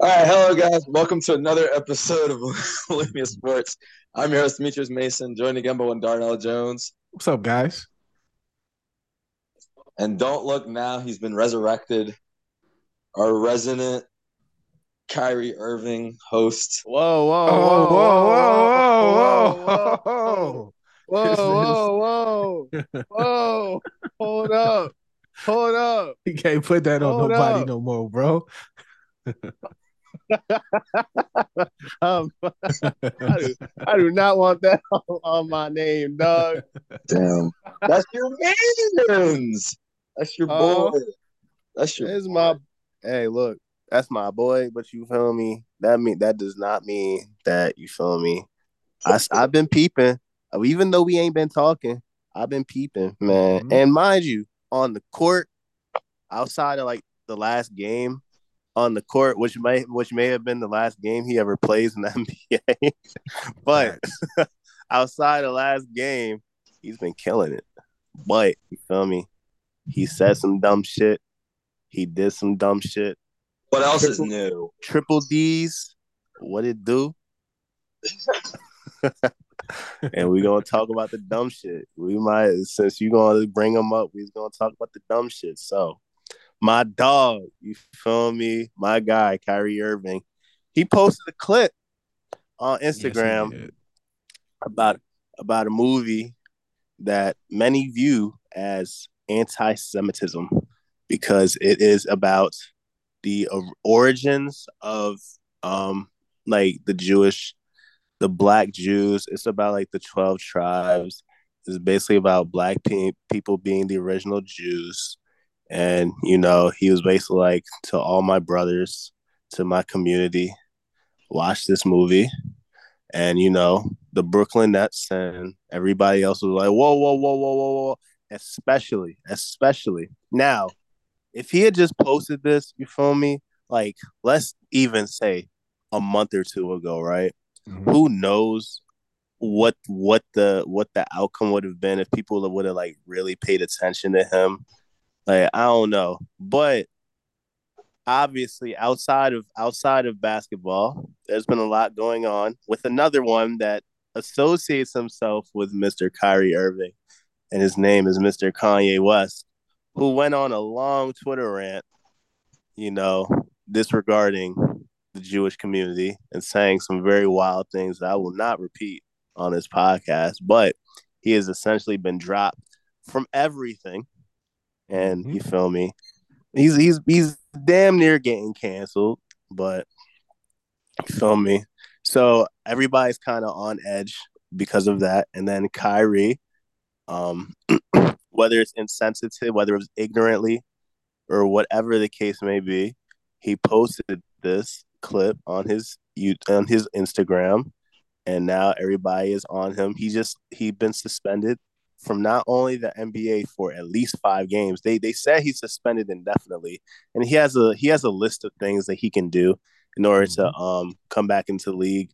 All right, hello guys. Welcome to another episode of Olympia Sports. I'm your host Demetrius Mason, joined again by one Darnell Jones. What's up, guys? And don't look now, he's been resurrected. Our resident Kyrie Irving host. Whoa, whoa, Oh, whoa, whoa, whoa, whoa, whoa, whoa. whoa, whoa, whoa, whoa. Hold up, hold up. You can't put that on nobody up. no more, bro. Um, I, do, I do not want that on, on my name, dog. Damn. That's your man's. That's your Oh. boy. That's your my. Hey, look, that's my boy. But you feel me? That mean that does not mean that you feel me. I have been peeping, even though we ain't been talking. I've been peeping, man. Mhm. And mind you, on the court, outside of like the last game, on the court, which may which may have been the last game he ever plays in the NBA, but outside the last game, he's been killing it. But you feel me? He said some dumb shit. He did some dumb shit. what else is new? Triple D's, what it do? and we're gonna talk about the dumb shit. We might, since you're gonna bring them up, we're gonna talk about the dumb shit. So, my dog, you feel me? My guy, Kyrie Irving, he posted a clip on Instagram did. about about a movie that many view as anti-Semitism because it is about the origins of um like the Jewish, the Black Jews. It's about like the twelve tribes. It's basically about Black pe- people being the original Jews, and you know he was basically like to all my brothers, to my community, watch this movie and you know the Brooklyn Nets and everybody else was like, whoa, whoa, whoa, whoa, whoa, whoa, especially, especially now. If he had just posted this, you feel me? Like, let's even say a month or two ago, right? Mhm. Who knows what what the what the outcome would have been if people would have like really paid attention to him? Like, I don't know, but obviously outside of outside of basketball there's been a lot going on with another one that associates himself with Mr. Kyrie Irving and his name is Mr. Kanye West who went on a long Twitter rant you know disregarding the Jewish community and saying some very wild things that I will not repeat on this podcast but he has essentially been dropped from everything and Mhm. you feel me he's he's he's damn near getting canceled, but you feel me? So everybody's kind of on edge because of that. And then Kyrie, um, whether it's insensitive, whether it's ignorantly, or whatever the case may be, he posted this clip on his you on his Instagram, and now everybody is on him. He just he been suspended from not only the NBA for at least five games. They they said he's suspended indefinitely, and he has a he has a list of things that he can do in order to um come back into the league.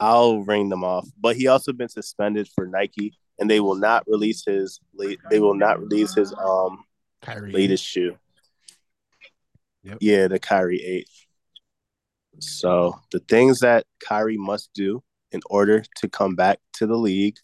I'll ring them off, but he also been suspended for Nike, and they will not release his late. They will not release his um Kyrie. latest shoe. Yep. Yeah, the Kyrie eight. So the things that Kyrie must do in order to come back to the league,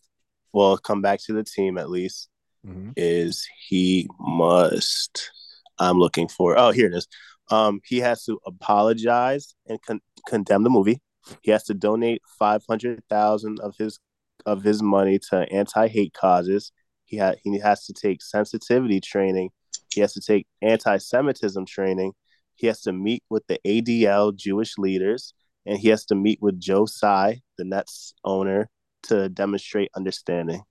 well, come back to the team at least, Mhm. is he must. I'm looking for. Oh, here it is. Um, he has to apologize and con- condemn the movie. He has to donate five hundred thousand of his of his money to anti hate causes. He ha- he has to take sensitivity training. He has to take anti Semitism training. He has to meet with the ADL Jewish leaders, and he has to meet with Joe Tsai, the Nets owner, to demonstrate understanding.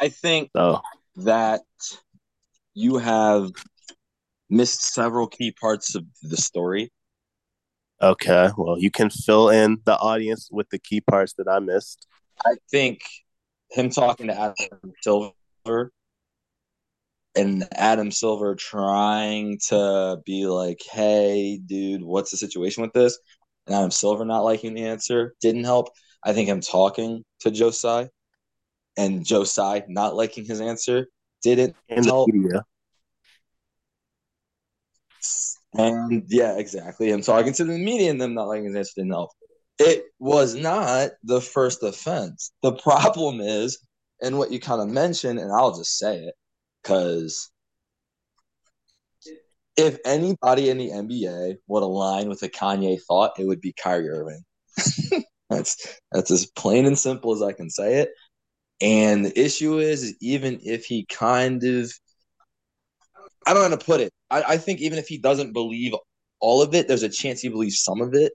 I think So that you have missed several key parts of the story. Okay, well, you can fill in the audience with the key parts that I missed. I think him talking to Adam Silver and Adam Silver trying to be like, hey, dude, what's the situation with this? And Adam Silver not liking the answer didn't help. I think him talking to Joe Tsai and Joe Tsai not liking his answer didn't the help. media, And yeah, exactly. Him talking to the media and them not letting his interested in help. It was not the first offense. The problem is, and what you kind of mentioned, and I'll just say it, because if anybody in the NBA would align with a Kanye thought, it would be Kyrie Irving. that's that's as plain and simple as I can say it. And the issue is, even if he kind of, I don't know how to put it. I, I think even if he doesn't believe all of it, there's a chance he believes some of it.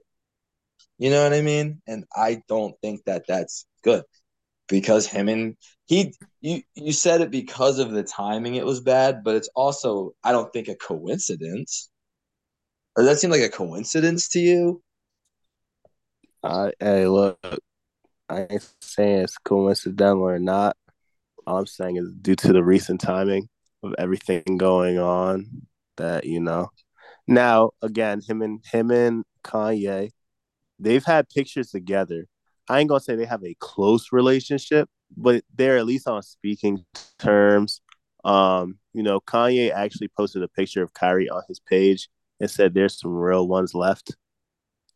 You know what I mean? And I don't think that that's good because him and he you you said it because of the timing it was bad, but it's also I don't think a coincidence. Does that seem like a coincidence to you? Uh, hey, look, I ain't saying it's coincidental or not. All I'm saying is due to the recent timing of everything going on that you know. Now again, him and him and Kanye, they've had pictures together. I ain't gonna say they have a close relationship, but they're at least on speaking terms. Um, you know, Kanye actually posted a picture of Kyrie on his page and said there's some real ones left.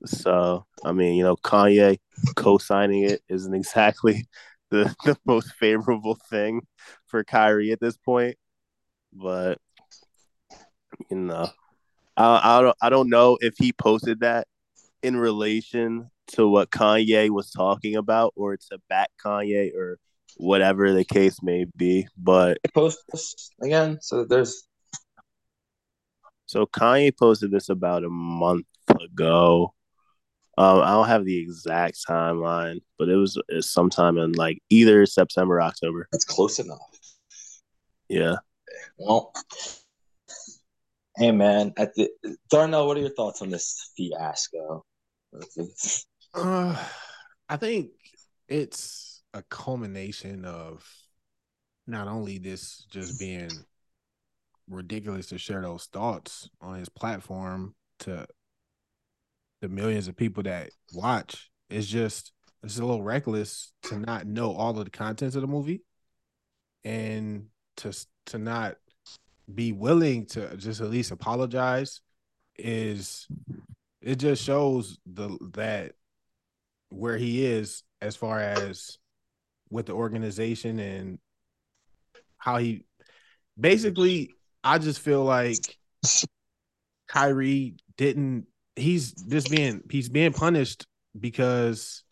So, I mean, you know, Kanye co-signing it isn't exactly the, the most favorable thing for Kyrie at this point. But you know, I, I don't I don't know if he posted that in relation to what Kanye was talking about or to back Kanye or whatever the case may be. But post this again, so there's so Kanye posted this about a month ago. Um, I don't have the exact timeline, but it was sometime in like either September or October. That's close enough. Yeah. Well, hey man, at the Darnell, what are your thoughts on this fiasco? Uh, I think it's a culmination of not only this just being ridiculous to share those thoughts on his platform to the millions of people that watch. It's just it's a little reckless to not know all of the contents of the movie and to to not be willing to just at least apologize is it just shows the that where he is as far as with the organization and how he basically I just feel like Kyrie didn't he's just being he's being punished because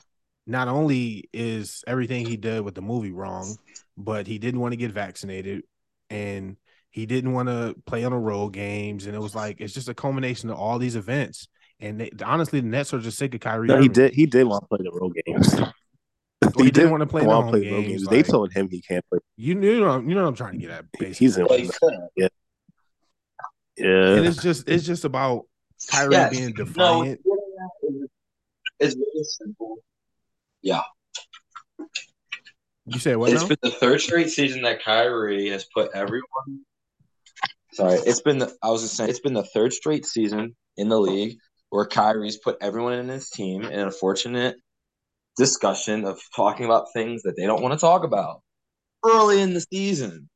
not only is everything he did with the movie wrong, but he didn't want to get vaccinated and he didn't want to play on the road games. And it was like it's just a culmination of all these events. And they, honestly, the Nets are just sick of Kyrie. No, he did. He did want to play the road games. Well, he, he didn't want to play, the home play games. Road games. Like, they told him he can't play. You knew, you know, you know what I'm trying to get at. Basically. He's in. Yeah. Yeah. And it's just, it's just about Kyrie yes. being defiant. No, it's really simple. Yeah. You said what? It's now? been the third straight season that Kyrie has put everyone. Sorry, it's been. The, I was just saying it's been the third straight season in the league where Kyrie's put everyone in his team in a fortunate discussion of talking about things that they don't want to talk about early in the season.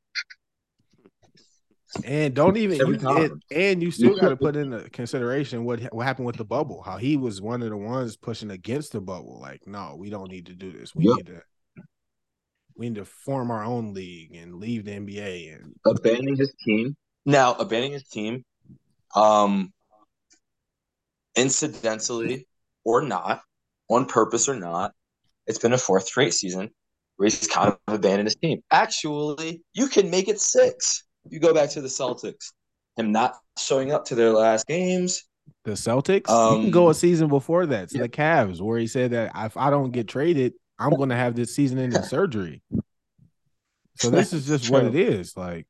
And don't even you, it, and you still got to put into consideration what what happened with the bubble. How he was one of the ones pushing against the bubble. Like, no, we don't need to do this. We yep. need to we need to form our own league and leave the NBA and abandoning his team. Now, abandoning his team, um, incidentally or not, on purpose or not, it's been a fourth straight season where he's kind of abandoned his team. Actually, you can make it six you go back to the Celtics, him not showing up to their last games. The Celtics? Um, you can go a season before that to yeah. the Cavs, where he said that if I don't get traded, I'm going to have this season ending surgery. So this is just what it is. Like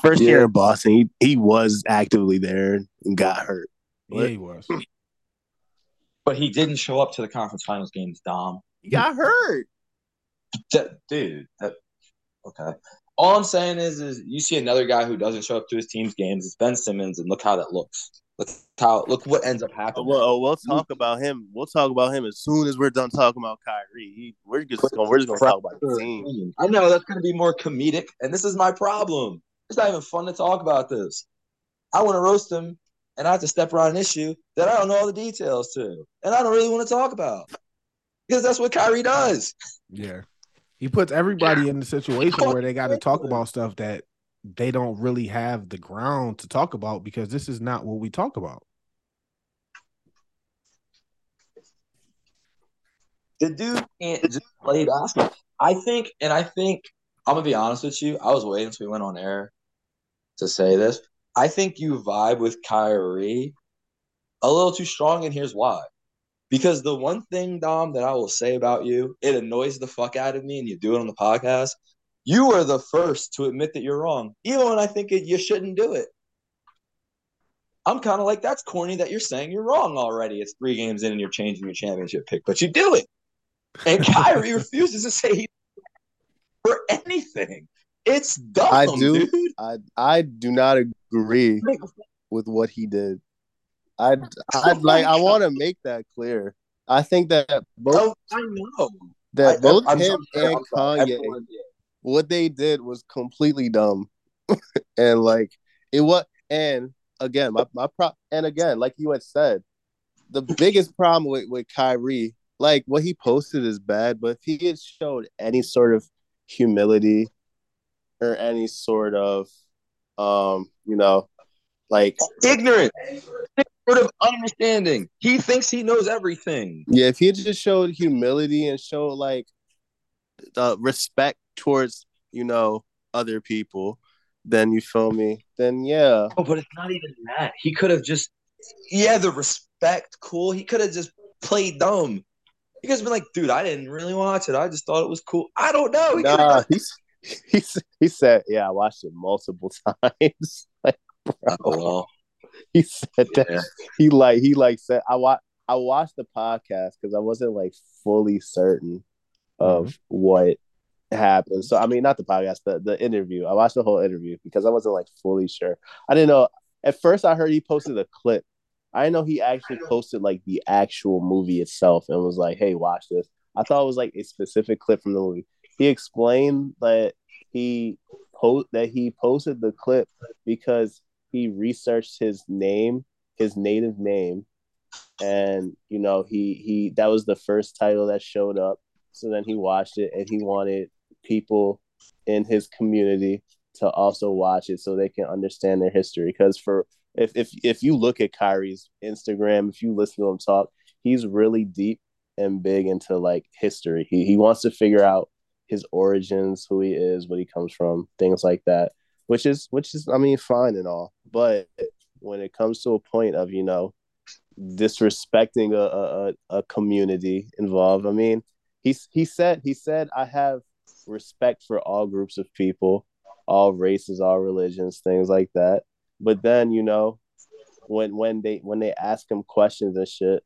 first yeah. year in Boston, he, he was actively there and got hurt. Yeah, he was. But he didn't show up to the conference finals games, Dom. He got hurt. That, dude, that okay. All I'm saying is, is you see another guy who doesn't show up to his team's games. It's Ben Simmons, and look how that looks. Look how look what ends up happening. Well, oh, we'll talk about him. We'll talk about him as soon as we're done talking about Kyrie. we're just going. We're just going to talk about the team. I know that's going to be more comedic, and this is my problem. It's not even fun to talk about this. I want to roast him and I have to step around an issue that I don't know all the details to. And I don't really want to talk about. Because that's what Kyrie does. Yeah. He puts everybody in the situation where they got to talk about stuff that they don't really have the ground to talk about because this is not what we talk about. The dude can't just play basketball. I think, and I think I'm gonna be honest with you. I was waiting until we went on air to say this. I think you vibe with Kyrie a little too strong, and here's why. Because the one thing, Dom, that I will say about you, it annoys the fuck out of me, and you do it on the podcast. You are the first to admit that you're wrong, even when I think it, you shouldn't do it. I'm kind of like, that's corny that you're saying you're wrong already. It's three games in and you're changing your championship pick, but you do it. And Kyrie refuses to say he for anything. It's dumb, I do. dude. I I do not agree with what he did. I I'd like I want to make that clear. I think that both Oh, I know. that I- both I'm him sorry, and sorry. Kanye Everyone- yeah. what they did was completely dumb. and like it was and again my, my pro and again like you had said the biggest problem with, with Kyrie like what he posted is bad but if he had showed any sort of humility or any sort of um you know like ignorant, sort of understanding. He thinks he knows everything. yeah if he had just showed humility and showed like uh, respect towards you know other people then you feel me then yeah Oh, but it's not even that. He could have just, yeah, the respect, cool. He could have just played dumb. He could have been like, dude, I didn't really watch it. I just thought it was cool. I don't know. He Nah, done- he's, he's he said, yeah, I watched it multiple times. like, Oh, well, he said that yeah. he like he like said I wa- I watched the podcast because I wasn't like fully certain of mm-hmm. what happened. So I mean, not the podcast, the the interview. I watched the whole interview because I wasn't like fully sure. I didn't know. At first, I heard he posted a clip. I didn't know he actually posted like the actual movie itself and was like, "Hey, watch this." I thought it was like a specific clip from the movie. He explained that he post that he posted the clip because he researched his name, his native name, and you know he he that was the first title that showed up. So then he watched it and he wanted people in his community to also watch it so they can understand their history. Because for if if if you look at Kyrie's Instagram, if you listen to him talk, he's really deep and big into like history. He he wants to figure out his origins, who he is, what he comes from, things like that. Which is which is I mean fine and all, but when it comes to a point of you know disrespecting a a, a community involved, I mean he he said he said I have respect for all groups of people, all races, all religions, things like that. But then you know when when they when they ask him questions and shit,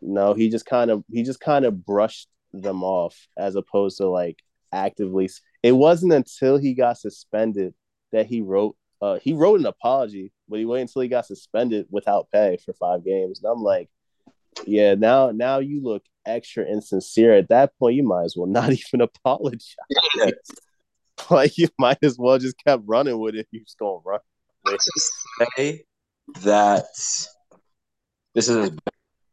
no, he just kind of he just kind of brushed them off as opposed to like actively. It wasn't until he got suspended that he wrote uh he wrote an apology, but he waited until he got suspended without pay for five games. And I'm like, yeah, now now you look extra insincere. At that point, you might as well not even apologize. Yeah. like you might as well just kept running with it. You just gonna run. say that this is as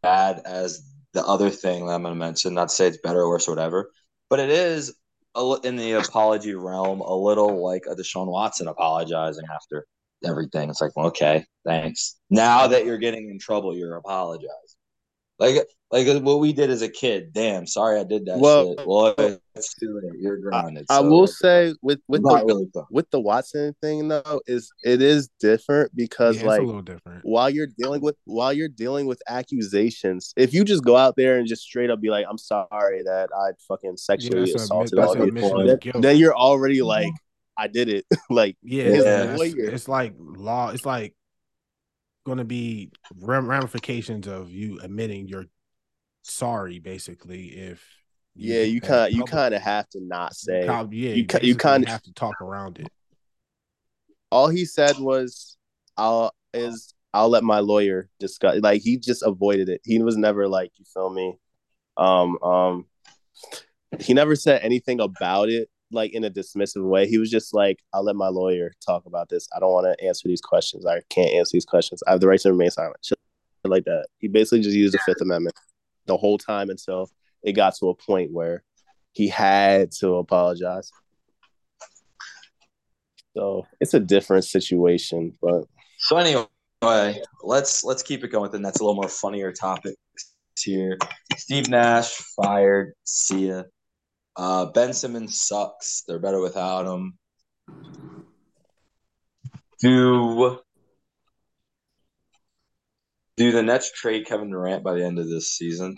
bad as the other thing that I'm going to mention. Not to say it's better or worse or whatever, but it is in the apology realm a little like a Deshaun Watson apologizing after everything. It's like, well, okay, thanks. Now that you're getting in trouble, you're apologizing. Like, like uh, what we did as a kid. Damn, sorry I did that Well, shit. Well, it's too late. You're grounded. I so will say with with not the really with the Watson thing though is it is different because Yeah, it's like a little different. while you're dealing with while you're dealing with accusations, if you just go out there and just straight up be like, "I'm sorry that I fucking sexually that's a- assaulted that's all a then, then, you're already mm-hmm. like, "I did it." like, Yeah, his it's, it's like law. It's like going to be ramifications of you admitting you're sorry, basically. If yeah, you kind you kind of have to not say. kind- yeah, you you, kind kinda- have to talk around it. All he said was, "I'll is I'll let my lawyer discuss." Like he just avoided it. He was never like, "You feel me?" Um, um, he never said anything about it like in a dismissive way. He was just like, "I'll let my lawyer talk about this. I don't want to answer these questions. I can't answer these questions. I have the right to remain silent." Shit like that. He basically just used the Fifth Amendment the whole time until it got to a point where he had to apologize. So it's a different situation, but so anyway, let's let's keep it going with the Nets. A little more funnier topics here. Steve Nash fired. See ya. Uh, ben Simmons sucks. They're better without him. Do do the Nets trade Kevin Durant by the end of this season?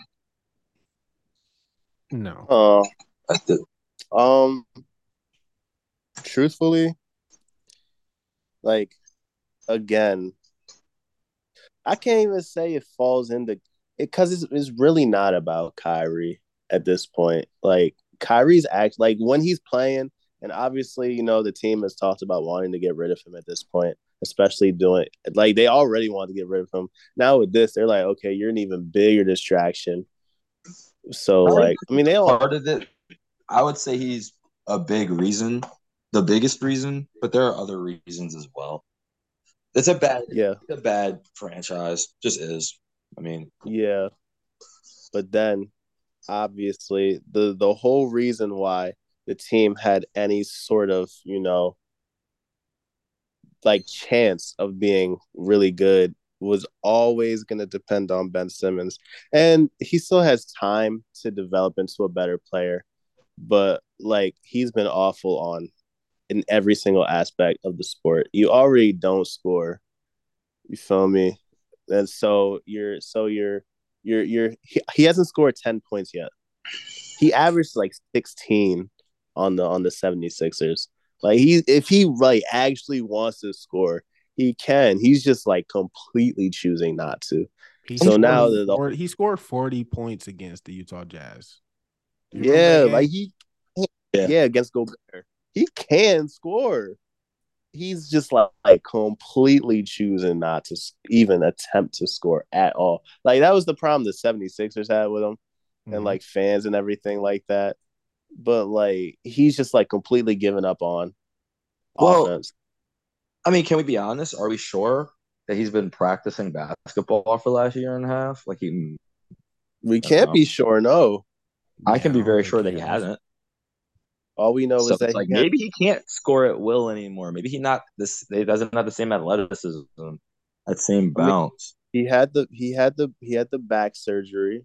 No. Uh, um, truthfully, like again, I can't even say it falls into it because it's, it's really not about Kyrie at this point. Like Kyrie's act like when he's playing, and obviously, you know, the team has talked about wanting to get rid of him at this point, especially doing like they already want to get rid of him. Now with this, they're like, okay, you're an even bigger distraction. So I like, I mean, they all part of it. I would say he's a big reason, the biggest reason, but there are other reasons as well. It's a bad, yeah, a bad franchise. Just is. I mean, yeah. But then, obviously, the the whole reason why the team had any sort of, you know, like chance of being really good was always going to depend on Ben Simmons. And he still has time to develop into a better player, but like he's been awful on in every single aspect of the sport. You already don't score. You feel me? And so you're so you're you're you're he, he hasn't scored 10 points yet. He averaged like 16 on the on the 76ers. Like he if he like actually wants to score, he can. He's just like completely choosing not to. He so now the, the, he scored 40 points against the Utah Jazz. Yeah, like he yeah. yeah, against Gobert. He can score. He's just like, like completely choosing not to even attempt to score at all. Like that was the problem the 76ers had with him mm-hmm. and like fans and everything like that. But like he's just like completely given up on well, offense. I mean, can we be honest? Are we sure that he's been practicing basketball for the last year and a half? Like he, we can't know. be sure. No, I can be very sure that he hasn't. All we know so is that like he maybe he can't score at will anymore. Maybe he not this. He doesn't have the same athleticism, that same bounce. I mean, he had the he had the he had the back surgery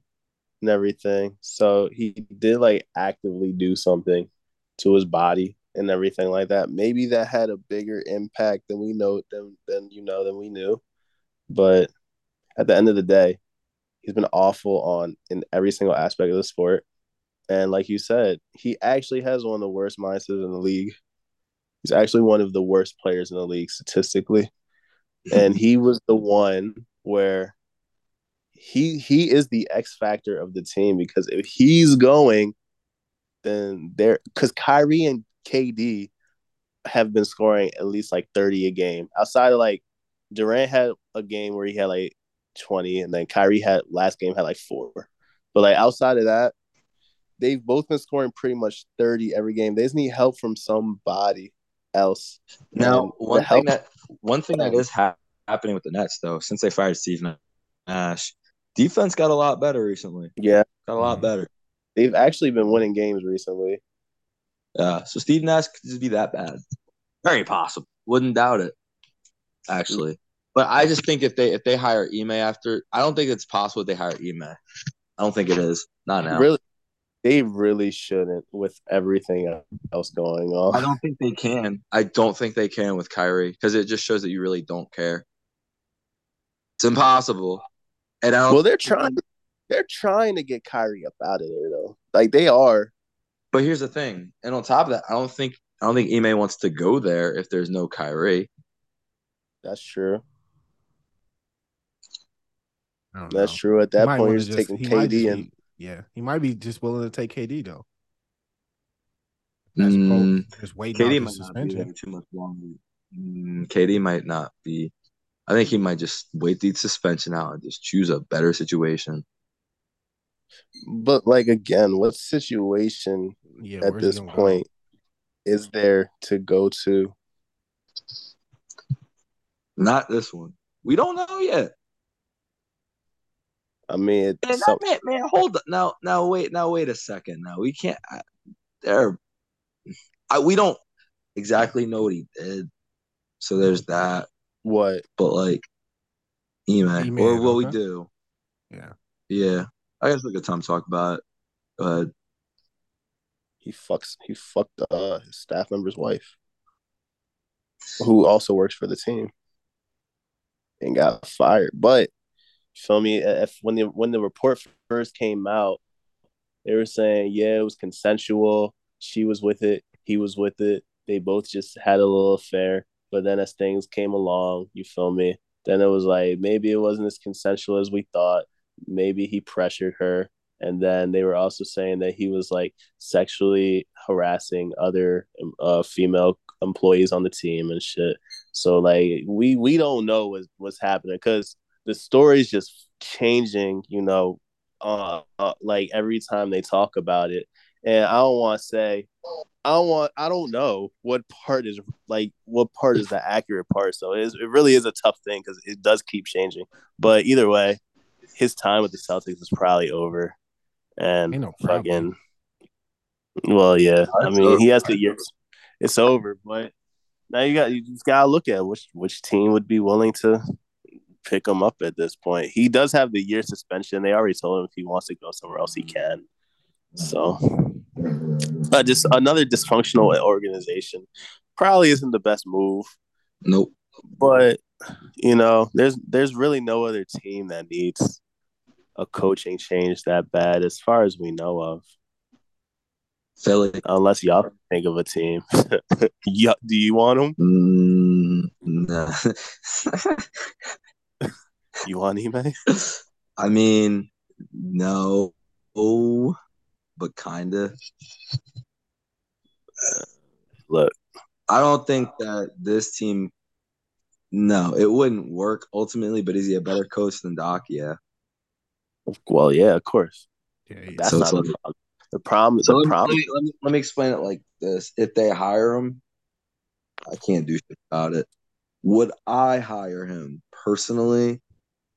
and everything, so he did like actively do something to his body and everything like that. Maybe that had a bigger impact than we know than than you know than we knew. But at the end of the day, he's been awful on in every single aspect of the sport. And like you said, he actually has one of the worst mindsets in the league. He's actually one of the worst players in the league statistically. and he was the one where he he is the X factor of the team because if he's going, then there because Kyrie and KD have been scoring at least like 30 a game. Outside of like Durant had a game where he had like 20, and then Kyrie had last game had like four. But like outside of that, they've both been scoring pretty much 30 every game. They just need help from somebody else. Now, one thing help- that one thing that is ha- happening with the Nets though, since they fired Steve Nash, defense got a lot better recently. Yeah, got a lot mm-hmm. better. They've actually been winning games recently. Yeah, so Steve Nash could just be that bad. Very possible. Wouldn't doubt it. Actually, but I just think if they if they hire Ime after, I don't think it's possible they hire Ime. I don't think it is. Not now. Really, they really shouldn't with everything else going on. I don't think they can. I don't think they can with Kyrie because it just shows that you really don't care. It's impossible. And I well, they're trying. They're trying to get Kyrie up out of there though. Like they are. But here's the thing, and on top of that, I don't think I don't think Ime wants to go there if there's no Kyrie. That's true. That's true. At that point, you're just taking KD just, and yeah, he might be just willing to take KD though. mm, just wait. KD might suspension. not be too much longer. Mm, KD might not be. I think he might just wait the suspension out and just choose a better situation. But like again, what situation yeah, at this point? is there to go to? Not this one. We don't know yet. I mean, it's Man, some- man, man, hold up. Now, now, wait, now, wait a second. Now we can't. I, there, I, we don't exactly know what he did. So there's that. what? But like, Ime, Ime or what we do. Yeah. Yeah, I guess we could time to talk about it. Go ahead. He fucks. He fucked uh, his staff member's wife, who also works for the team, and got fired. But feel me? If when the when the report first came out, they were saying, yeah, it was consensual. She was with it. He was with it. They both just had a little affair. But then as things came along, you feel me? Then it was like maybe it wasn't as consensual as we thought. Maybe he pressured her. And then they were also saying that he was like sexually harassing other uh, female employees on the team and shit. So like we we don't know what's happening because the story's just changing. You know, uh, uh, like every time they talk about it. And I don't want to say, I don't want, I don't know what part is like, what part is the accurate part. So it, is, it really is a tough thing because it does keep changing. But either way, his time with the Celtics is probably over. And Ain't no problem. fucking, well, yeah. I mean, he has over. the years. It's over, but now you got you just gotta look at which which team would be willing to pick him up at this point. He does have the year suspension. They already told him if he wants to go somewhere else, he can. So, uh, just another dysfunctional organization probably isn't the best move, Nope. but you know, there's there's really no other team that needs a coaching change that bad, as far as we know of. Philly. Unless y'all think of a team. yeah, do you want them? Mm, nah. You want Ime? I mean, no, but kinda. Look, I don't think that this team. No, it wouldn't work ultimately. But is he a better coach than Doc? Yeah. well, yeah, of course. Yeah, yeah. That's So not it's the like- problem. The problem. So the let let, problem. me, let, me, let me explain it like this: If they hire him, I can't do shit about it. Would I hire him personally?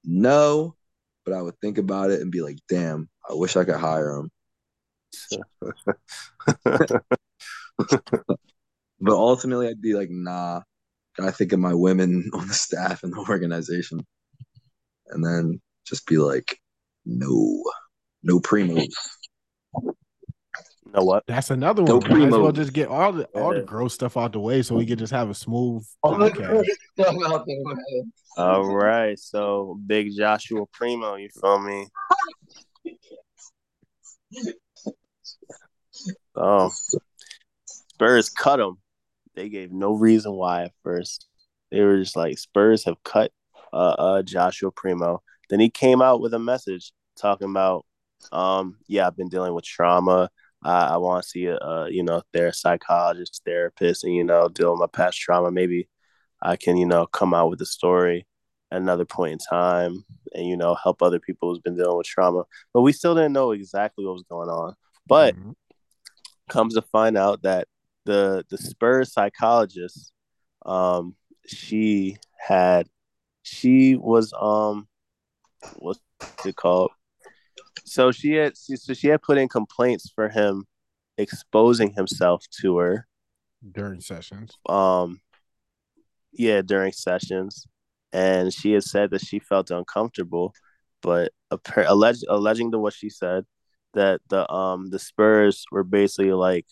No, but I would think about it and be like, "Damn, I wish I could hire him." But ultimately, I'd be like, "Nah." I think of my women on the staff and the organization, and then just be like, "No, no primos." you know what? That's another No one. Might as well just get all the all the gross stuff out the way so we can just have a smooth podcast. All right, so big Joshua Primo, you feel me? Oh, Spurs cut him. They gave no reason why at first. They were just like Spurs have cut uh, uh Joshua Primo. Then he came out with a message talking about, um, yeah, I've been dealing with trauma. I, I want to see a, a you know, their psychologist, therapist, and you know, deal with my past trauma. Maybe I can, you know, come out with a story at another point in time and, you know, help other people who's been dealing with trauma. But we still didn't know exactly what was going on. But Mhm. comes to find out that the the Spurs psychologist, um, she had she was um what's it called? So she had so she had put in complaints for him exposing himself to her. During sessions. um yeah during sessions. And she had said that she felt uncomfortable but appar- alleged, alleging to what she said that the um the spurs were basically like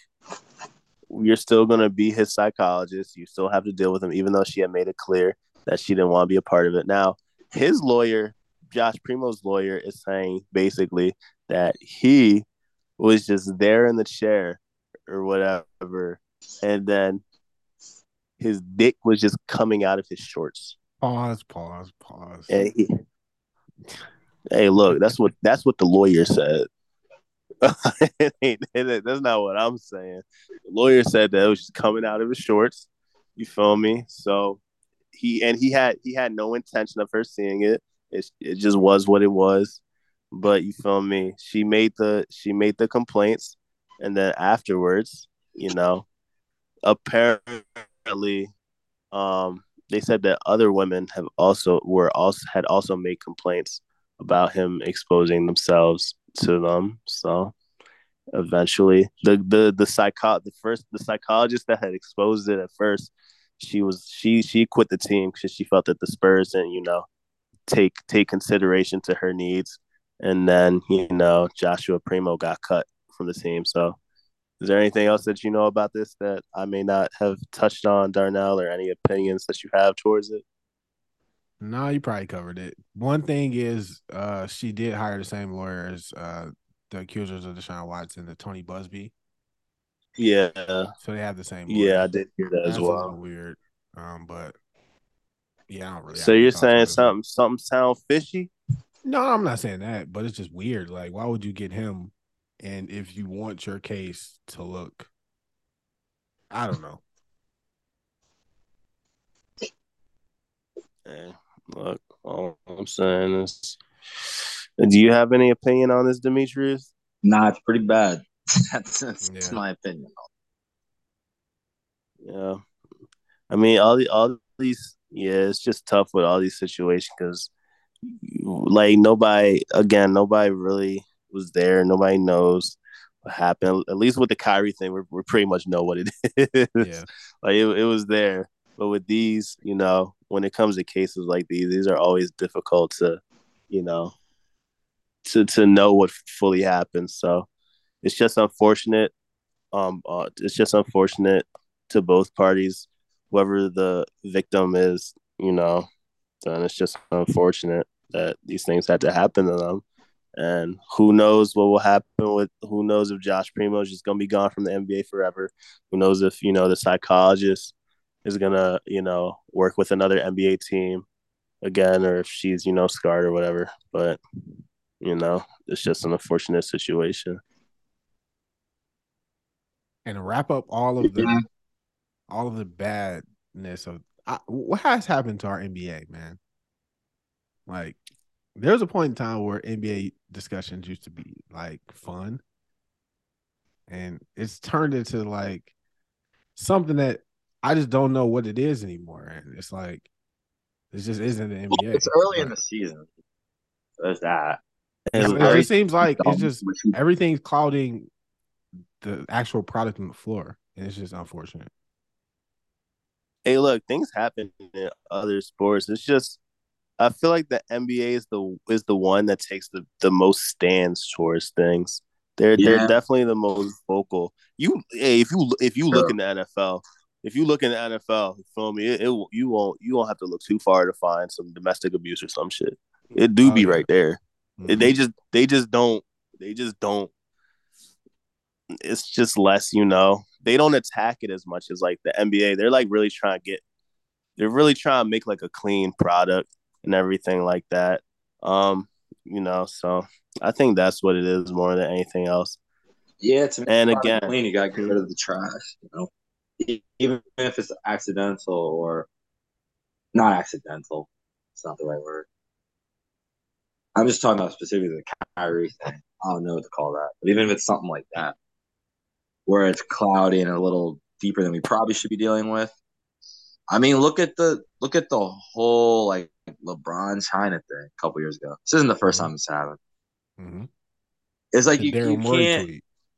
you're still going to be his psychologist. You still have to deal with him even though she had made it clear that she didn't want to be a part of it. Now his lawyer josh primo's lawyer is saying basically that he was just there in the chair or whatever and then his dick was just coming out of his shorts. Pause, pause, pause. He, hey, look, that's what that's what the lawyer said. It it- that's not what I'm saying. The lawyer said that it was just coming out of his shorts. You feel me? So he and he had he had no intention of her seeing it. It it just was what it was. But you feel me? She made the she made the complaints, and then afterwards, you know, apparently, um, they said that other women have also were also had also made complaints about him exposing themselves to them. So eventually, the the the psycho the first the psychologist that had exposed it at first, she was she she quit the team because she felt that the Spurs didn't you know take take consideration to her needs, and then you know Joshua Primo got cut from the team. So is there anything else that you know about this that I may not have touched on, Darnell, or any opinions that you have towards it? No, you probably covered it. One thing is, uh, she did hire the same lawyer as uh, the accusers of Deshaun Watson, the Tony Buzbee. Yeah. So they have the same. Lawyer. Yeah, I did hear that That's as well. weird, um, but yeah, I don't really. So you're saying something, something sound fishy? No, I'm not saying that, but it's just weird. Like, why would you get him and if you want your case to look I don't know. Hey, look, all I'm saying is do you have any opinion on this, Demetrius? Nah, it's pretty bad. that's, that's, yeah. my opinion. Yeah. I mean, all the all these, yeah, it's just tough with all these situations because, like, nobody, again, nobody really was there. Nobody knows what happened. At least with the Kyrie thing, we we pretty much know what it is. Yeah. like it, it was there. But with these, you know, when it comes to cases like these, these are always difficult to, you know, to to know what fully happened. So it's just unfortunate. Um, uh, it's just unfortunate to both parties. Whoever the victim is, you know, then it's just unfortunate that these things had to happen to them. And who knows what will happen with who knows if Josh Primo is just gonna be gone from the NBA forever. Who knows if, you know, the psychologist is gonna, you know, work with another NBA team again or if she's, you know, scarred or whatever. But, you know, it's just an unfortunate situation. And wrap up all of the all of the badness of I, what has happened to our NBA, man? Like there was a point in time where NBA discussions used to be like fun, and it's turned into like something that I just don't know what it is anymore. And it's like it just isn't the NBA. It's early in the season. There's that. It, it just seems like it's just everything's clouding the actual product on the floor, and it's just unfortunate. Hey, look, things happen in other sports. It's just I feel like the NBA is the is the one that takes the, the most stands towards things. They're yeah. they're definitely the most vocal. You hey, if you if you sure. look in the NFL, if you look in the NFL, you feel me? It, it, you won't you won't have to look too far to find some domestic abuse or some shit. It do oh, be right there. Mm-hmm. They just they just don't they just don't. It's just less, you know. They don't attack it as much as like the NBA. They're like really trying to get. They're really trying to make like a clean product and everything like that. Um, you know, so I think that's what it is more than anything else. Yeah, to and again, clean, you gotta get rid of the trash. You know, even if it's accidental or not accidental, it's not the right word. I'm just talking about specifically the Kyrie thing. I don't know what to call that, but even if it's something like that, where it's cloudy and a little deeper than we probably should be dealing with. I mean, look at the look at the whole like LeBron China thing a couple years ago. This isn't the 1st mm-hmm. time this happened. Mm-hmm. It's like you, you can't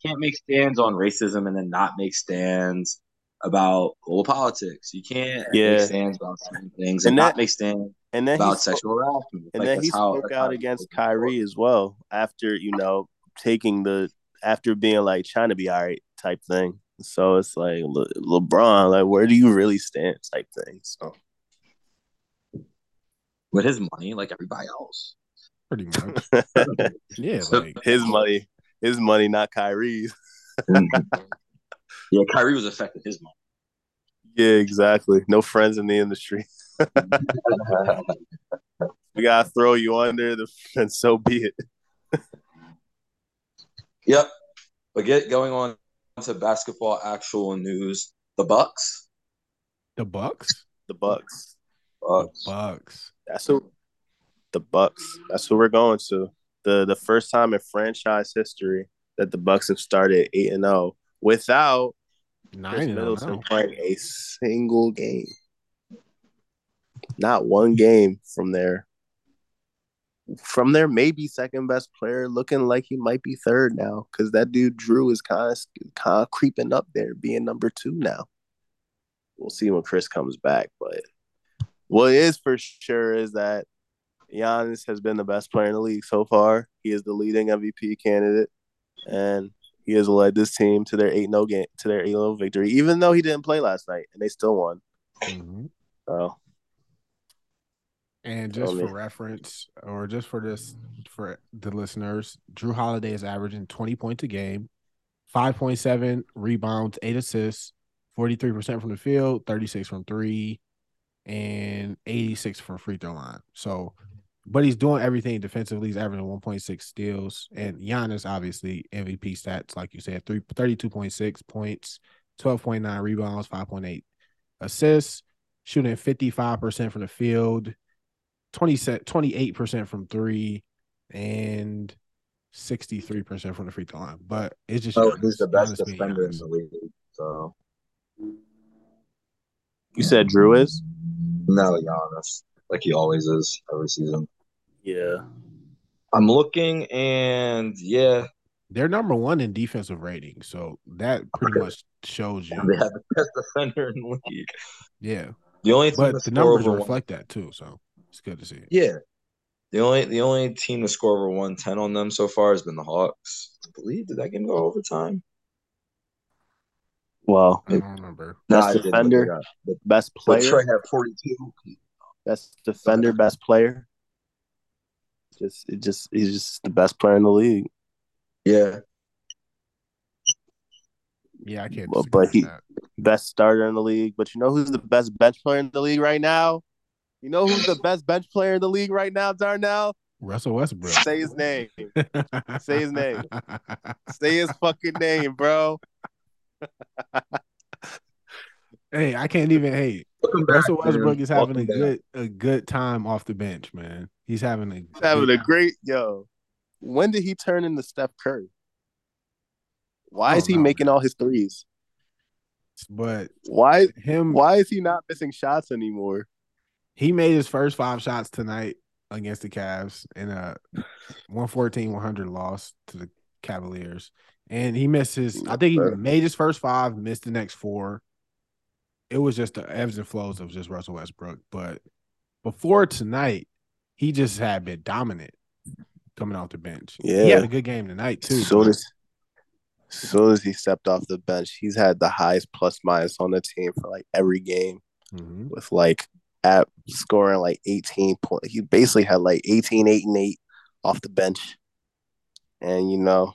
can't make stands on racism and then not make stands about global politics. You can't yeah. make stands about certain things and, and that, not make stands and then about sexual harassment. And like then he how, spoke out against Kyrie as well after you know taking the after being like trying to be all right type thing. So it's like Le- LeBron, like where do you really stand type thing. So with his money, like everybody else. Pretty much. yeah, like his money, his money, not Kyrie's. Mm-hmm. yeah, Kyrie was affecting his money. Yeah, exactly. No friends in the industry. we gotta throw you under the and so be it. yep. But get going on to basketball actual news. The Bucks. The Bucks. The Bucks. Bucks. The Bucks. That's who the Bucks. That's who we're going to. The the first time in franchise history that the Bucks have started eight and zero oh without Nine Khris oh Middleton playing a single game. Not one game from there. From their maybe second best player, looking like he might be third now because that dude Jrue is kind of kind of creeping up there, being number two now. We'll see when Khris comes back, but what is for sure is that Giannis has been the best player in the league so far. He is the leading MVP candidate, and he has led this team to their eight no game to their eight no victory, even though he didn't play last night and they still won. Mhm. So And just for reference, or just for this, for the listeners, Jrue Holiday is averaging 20 points a game, 5.7 rebounds, eight assists, 43% from the field, 36 from three, and 86 from free throw line. So, but he's doing everything defensively. He's averaging 1.6 steals. And Giannis, obviously, MVP stats, like you said, three, 32.6 points, 12.9 rebounds, 5.8 assists, shooting 55% from the field, 20 28% from three, and 63% from the free throw line. But it's just Oh, Giannis. he's the best defender in the league. So you said Jrue is? no, Giannis, like he always is every season. Yeah. I'm looking, and yeah, They're number one in defensive rating, so that pretty much shows you they you. have the best defender in the league. Yeah, The only team but the numbers over one, reflect that too, so it's good to see. yeah, the only the only team to score over one ten on them so far has been the Hawks. I believe did that game go overtime? Well, I don't remember. Best I defender, they got- But, best but player, Trae had 42. best defender, best player. Just it just he's just the best player in the league. Yeah, Yeah, I can't. Well, but he- that. Best starter in the league. But you know who's the best bench player in the league right now? You know who's the best bench player in the league right now, Darnell? Russell Westbrook. Say his name. Say his name. Say his fucking name, bro. hey, I can't even hate. Welcome back, Russell man. Westbrook is having a Welcome good a good time off the bench, man. He's having a He's having good a great yo. When did he turn into Steph Curry? Why is he no, making all his threes? but Why him why is he not missing shots anymore? He made his first five shots tonight against the Cavs in a 114-100 loss to the Cavaliers. And he missed his I think he made his first five, missed the next four. It was just the ebbs and flows of just Russell Westbrook. But before tonight, he just had been dominant coming off the bench. Yeah. He had a good game tonight too. So but- as, soon as he stepped off the bench, he's had the highest plus minus on the team for like every game Mhm. with like at scoring like 18 points. He basically had like 18, 8, and 8 off the bench. And you know,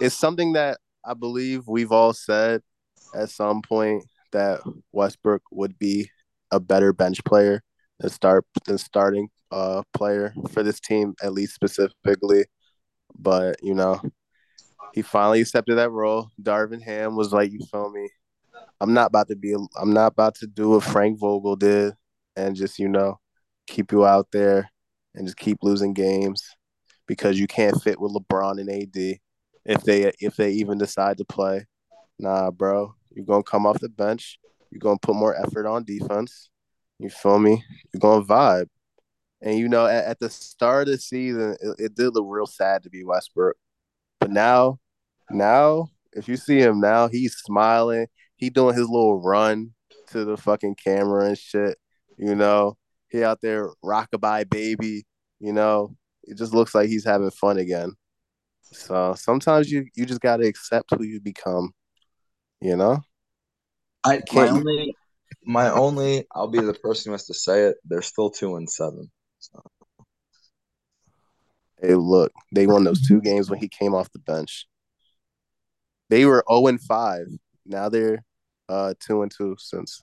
it's something that I believe we've all said at some point that Westbrook would be a better bench player than start than starting uh player for this team, at least specifically. But you know, he finally accepted that role. Darvin Ham was like, "You feel me? I'm not about to be. I'm not about to do what Frank Vogel did and just you know keep you out there and just keep losing games because you can't fit with LeBron and AD if they if they even decide to play. Nah, bro, you're gonna come off the bench. You're gonna put more effort on defense. You feel me? You're gonna vibe. And you know, at, at the start of the season, it, it did look real sad to be Westbrook. But now, now, if you see him now, he's smiling. He doing his little run to the fucking camera and shit. You know, he out there rockabye baby. You know, it just looks like he's having fun again. So sometimes you you just gotta accept who you become. You know, I my only my only I'll be the person who has to say it. They're still two and seven. So hey, look, they won those two games when he came off the bench. They were zero and five. Now they're uh two and two since.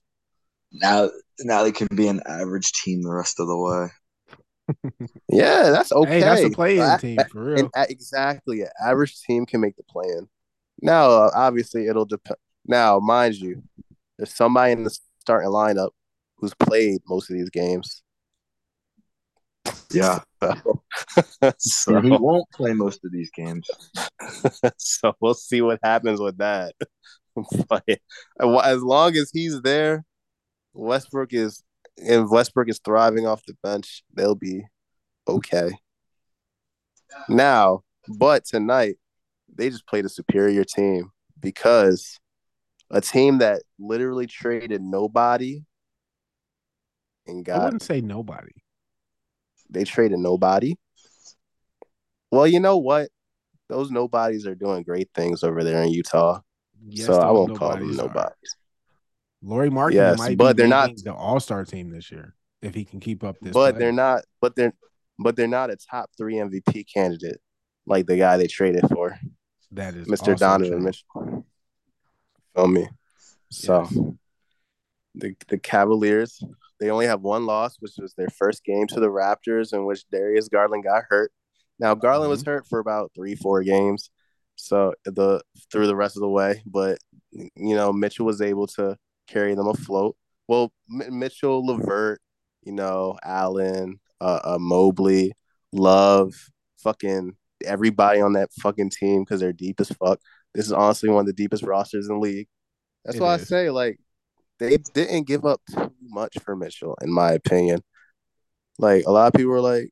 Now now they can be an average team the rest of the way. Yeah, that's okay. Hey, that's a playing A- team for real. And a- exactly, an average team can make the plan. Now, uh, obviously, it'll depend. Now, mind you, there's somebody in the starting lineup who's played most of these games. Yeah, so, and he won't play most of these games. so we'll see what happens with that. but as long as he's there, Westbrook is and Westbrook is thriving off the bench, they'll be okay. Now, but tonight they just played a superior team because a team that literally traded nobody and got I wouldn't say nobody. They traded nobody. Well, you know what? Those nobodies are doing great things over there in Utah. Yes, so I won't call them nobodies. Lauri Markkanen yes, might but they're not the All Star team this year if he can keep up this. But play. they're not. But they're but they're not a top three MVP candidate like the guy they traded for. That is Mr. Donovan Mitchell. Feel me? So yes. the the Cavaliers they only have one loss, which was their first game to the Raptors, in which Darius Garland got hurt. Now Garland mm-hmm. was hurt for about three, four games, so the through the rest of the way. But you know, Mitchell was able to carry them afloat. Well, M- Mitchell, LeVert, you know, Allen, uh, uh, Mobley, Love, fucking everybody on that fucking team because they're deep as fuck. This is honestly one of the deepest rosters in the league. That's it why is. I say like they didn't give up too much for Mitchell, in my opinion. Like a lot of people were like,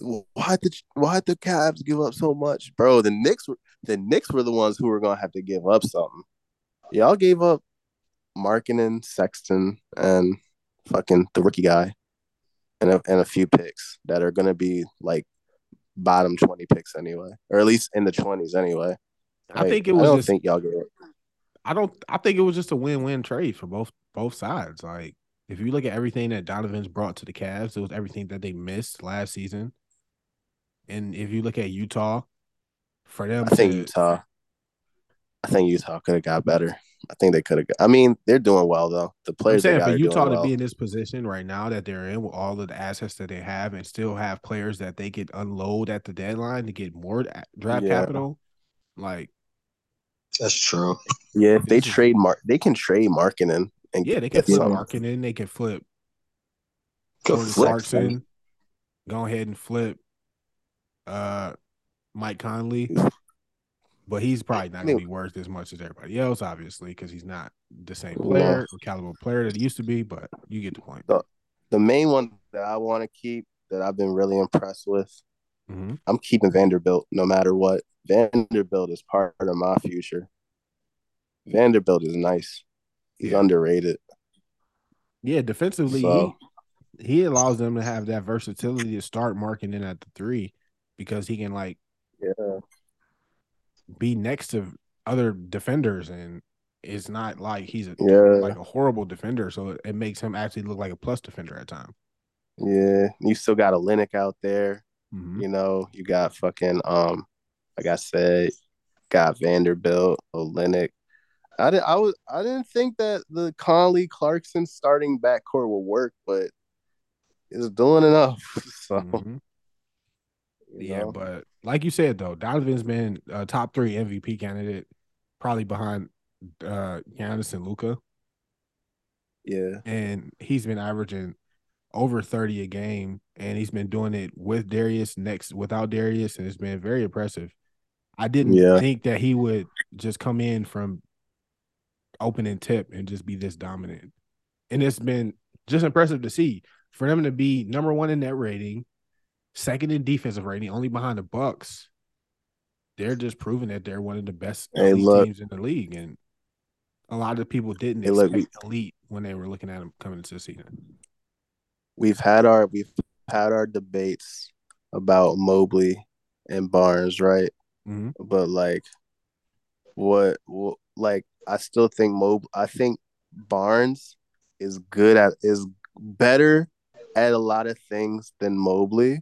"Why did why did the Cavs give up so much, bro?" The Knicks were the Knicks were the ones who were gonna have to give up something. Y'all gave up Markkanen, Sexton, and fucking the rookie guy, and a, and a few picks that are gonna be like bottom twenty picks anyway, or at least in the twenties anyway. Like, I think it was. I don't just, think y'all get it. I don't. I think it was just a win-win trade for both both sides. Like if you look at everything that Donovan's brought to the Cavs, it was everything that they missed last season. And if you look at Utah, for them, I think to, Utah. I think Utah could have got better. I think they could have. I mean, they're doing well though. The players. I'm saying for Utah to well. be in this position right now that they're in with all of the assets that they have, and still have players that they could unload at the deadline to get more draft yeah. capital, like that's true. Yeah, if they trade Mark, they can trade Markkanen and yeah, they can flip Markkanen. They can flip. Go flip Clarkson. Go ahead and flip. Uh, Mike Conley. But he's probably not going to be worth as much as everybody else, obviously, because he's not the same player or caliber player that he used to be. But you get the point. The, the main one that I want to keep that I've been really impressed with, mm-hmm. I'm keeping Vanderbilt no matter what. Vanderbilt is part of my future. Vanderbilt is nice. He's yeah. underrated. Yeah, defensively, so, he, he allows them to have that versatility to start Markkanen at the three because he can like yeah be next to other defenders and it's not like he's a, yeah. like a horrible defender, so it makes him actually look like a plus defender at times. Yeah, you still got Olynyk out there. Mm-hmm. You know, you got fucking um, like I said, got Vanderbilt, Olynyk. I didn't. I was. I didn't think that the Conley Clarkson starting backcourt would work, but it's doing enough. So, mm-hmm. Yeah, know. but like you said though, Donovan's been a top three MVP candidate, probably behind uh Giannis and Luka. Yeah, and he's been averaging over 30 a game and he's been doing it with Darius next without Darius and it's been very impressive. I didn't yeah. think that he would just come in from opening tip and just be this dominant. And it's been just impressive to see for them to be number one in net rating, second in defensive rating, only behind the Bucks. They're just proving that they're one of the best hey, look, teams in the league, and a lot of people didn't hey, expect look, elite when they were looking at them coming into the season. We've had our we've had our debates about Mobley and Barnes, right? Mm-hmm. But like, what, what, like, I still think Mob. I think Barnes is good at is better at a lot of things than Mobley,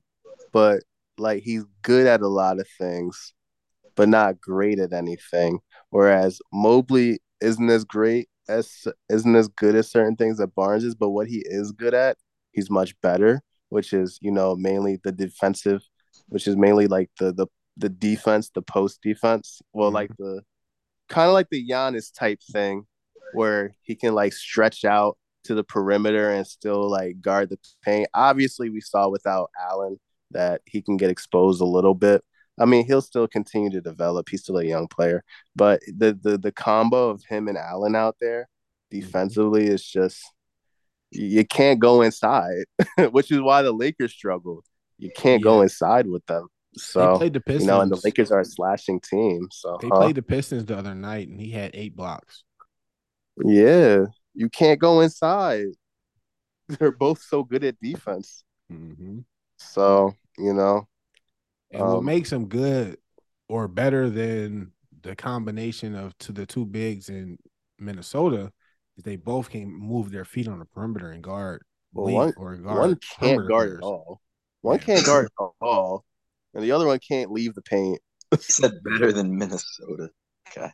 but like he's good at a lot of things, but not great at anything. Whereas Mobley isn't as great as isn't as good at certain things that Barnes is, but what he is good at, he's much better, which is, you know, mainly the defensive, which is mainly like the the the defense, the post defense. Well, mm-hmm. like the kind of like the Giannis type thing where he can like stretch out to the perimeter and still like guard the paint. Obviously, we saw without Allen that he can get exposed a little bit. I mean, he'll still continue to develop. He's still a young player, but the the the combo of him and Allen out there defensively is just you can't go inside, which is why the Lakers struggle. You can't yeah. go inside with them. So played the Pistons. you know, and the Lakers are a slashing team. So they huh? played the Pistons the other night, and he had eight blocks. Yeah, you can't go inside. They're both so good at defense. Mm-hmm. So you know, and um, what makes them good or better than the combination of to the two bigs in Minnesota is they both can move their feet on the perimeter and guard. Well, one, or guard one can't guard players. at all. One can't guard at all and the other one can't leave the paint. said better than Minnesota. Okay.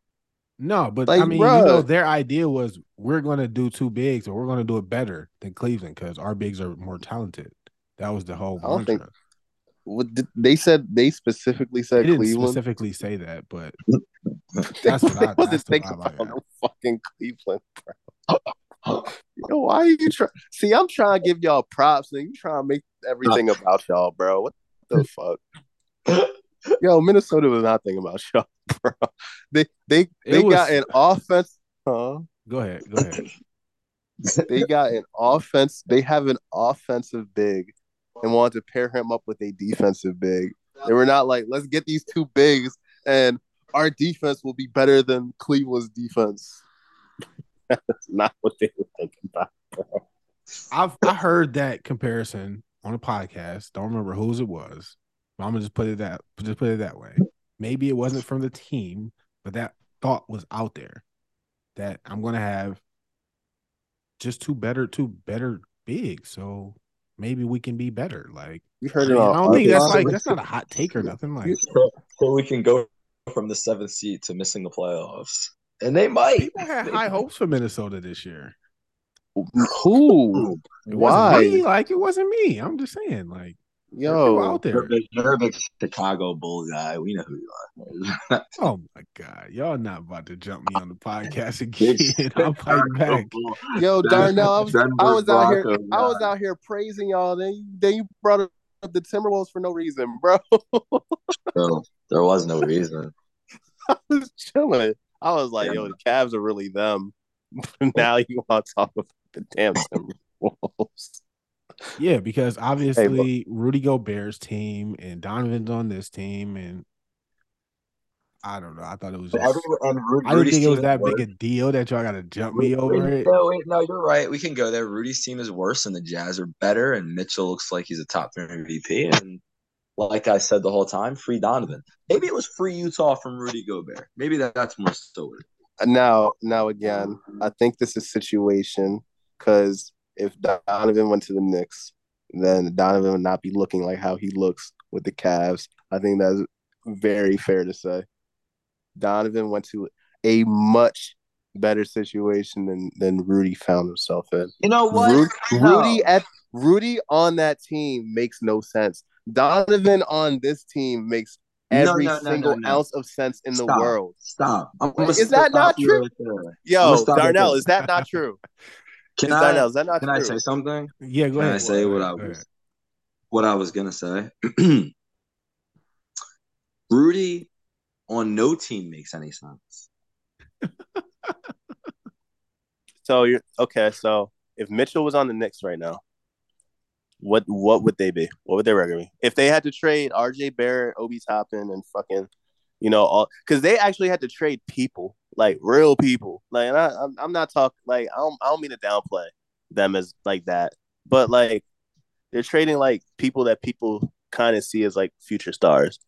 No, but like, I mean, bro. you know, their idea was we're going to do two bigs, or we're going to do it better than Cleveland because our bigs are more talented. That was the whole. I don't think. What they said? They specifically said they Cleveland. Specifically say that, but that's what I. That's what I about no fucking Cleveland, bro. Yo, why are you trying? See, I'm trying to give y'all props, and you trying to make everything about y'all, bro. What the fuck? Yo, Minnesota was not thinking about Shaw, bro. They they they was... got an offense. Huh? Go ahead. Go ahead. they got an offense. They have an offensive big, and wanted to pair him up with a defensive big. They were not like, let's get these two bigs, and our defense will be better than Cleveland's defense. That's not what they were thinking about. I've I heard that comparison on a podcast. Don't remember whose it was. I'm gonna just put it that just put it that way. Maybe it wasn't from the team, but that thought was out there that I'm gonna have just two better, two better big. So maybe we can be better. Like you heard I, mean, I don't think that's like that's not a hot take or nothing. Like so, so we can go from the seventh seed to missing the playoffs, and they might. People had high hopes for Minnesota this year. Who? Why? Me. Like it wasn't me. I'm just saying. Like Yo, out there. You're, you're a big Chicago Bull guy. We know who you are. oh my god, y'all not about to jump me on the podcast again. I'm fighting back. Yo, Darnell, I was, I was out here. I was out here praising y'all. Then, then you brought up the Timberwolves for no reason, bro. bro there was no reason. I was chilling. I was like, yo, the Cavs are really them. now you want to talk about the damn Timberwolves. Yeah, because obviously hey, Rudy Gobert's team and Donovan's on this team, and I don't know. I thought it was. Just, Rudy, I didn't think it was that big a deal that y'all got to jump me over it. No, wait, no, you're right. We can go there. Rudy's team is worse, and the Jazz are better, and Mitchell looks like he's a top three MVP. And like I said the whole time, free Donovan. Maybe it was free Utah from Rudy Gobert. Maybe that, that's more so. Now, now again, um, I think this is situation because if Donovan went to the Knicks, then Donovan would not be looking like how he looks with the Cavs. I think that's very fair to say. Donovan went to a much better situation than than Rudy found himself in. You know what? Rudy, Rudy at Rudy on that team makes no sense. Donovan on this team makes every no, no, single no, ounce of sense in stop, the world. Stop. Is that not true? Right Yo, Darnell, is that not true? Can I? That, is that not can true? I say something? Yeah, go can ahead. I say what I was what I was gonna say? Rudy on no team makes any sense. so you're okay. So if Mitchell was on the Knicks right now, what what would they be? What would their record be? If they had to trade R.J. Barrett, Obi Toppin, and fucking, you know, all because they actually had to trade people like real people. Like I, I'm, I'm not talking like I don't, I don't mean to downplay them as like that, but like they're trading like people that people kind of see as like future stars,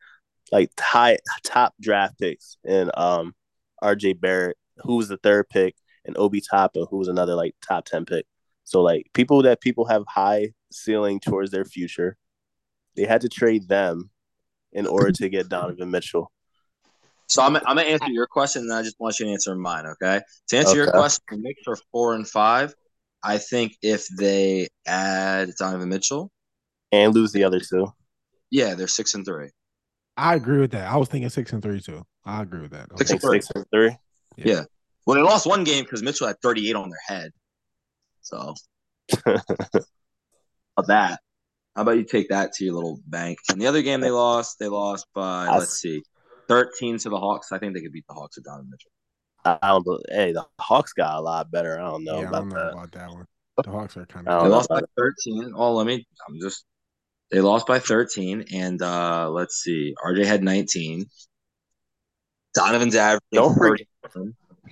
like high top draft picks, and um, R.J. Barrett, who was the third pick, and Obi Toppin, who was another like top ten pick. So like people that people have high ceiling towards their future, they had to trade them in order to get Donovan Mitchell. So I'm, I'm gonna answer your question, and I just want you to answer mine. Okay. To answer okay. your question, the Knicks are four and five. I think if they add Donovan Mitchell and lose the other two, yeah, they're six and three. I agree with that. I was thinking six and three too. I agree with that. Six, and three. six and three. Yeah. yeah. Well, they lost one game because Mitchell had 38 on their head. So of that. How about you take that to your little bank? And the other game they lost, they lost by I- let's see, thirteen to the Hawks. I think they could beat the Hawks with Donovan Mitchell. I I don't. bel- Hey, the Hawks got a lot better. I don't know yeah, I about don't know that. about that one. The Hawks are kind I They of. know lost by thirteen. Oh, let me. I'm just. They lost by thirteen, and uh let's see. RJ had nineteen. Donovan's average. Don't forget-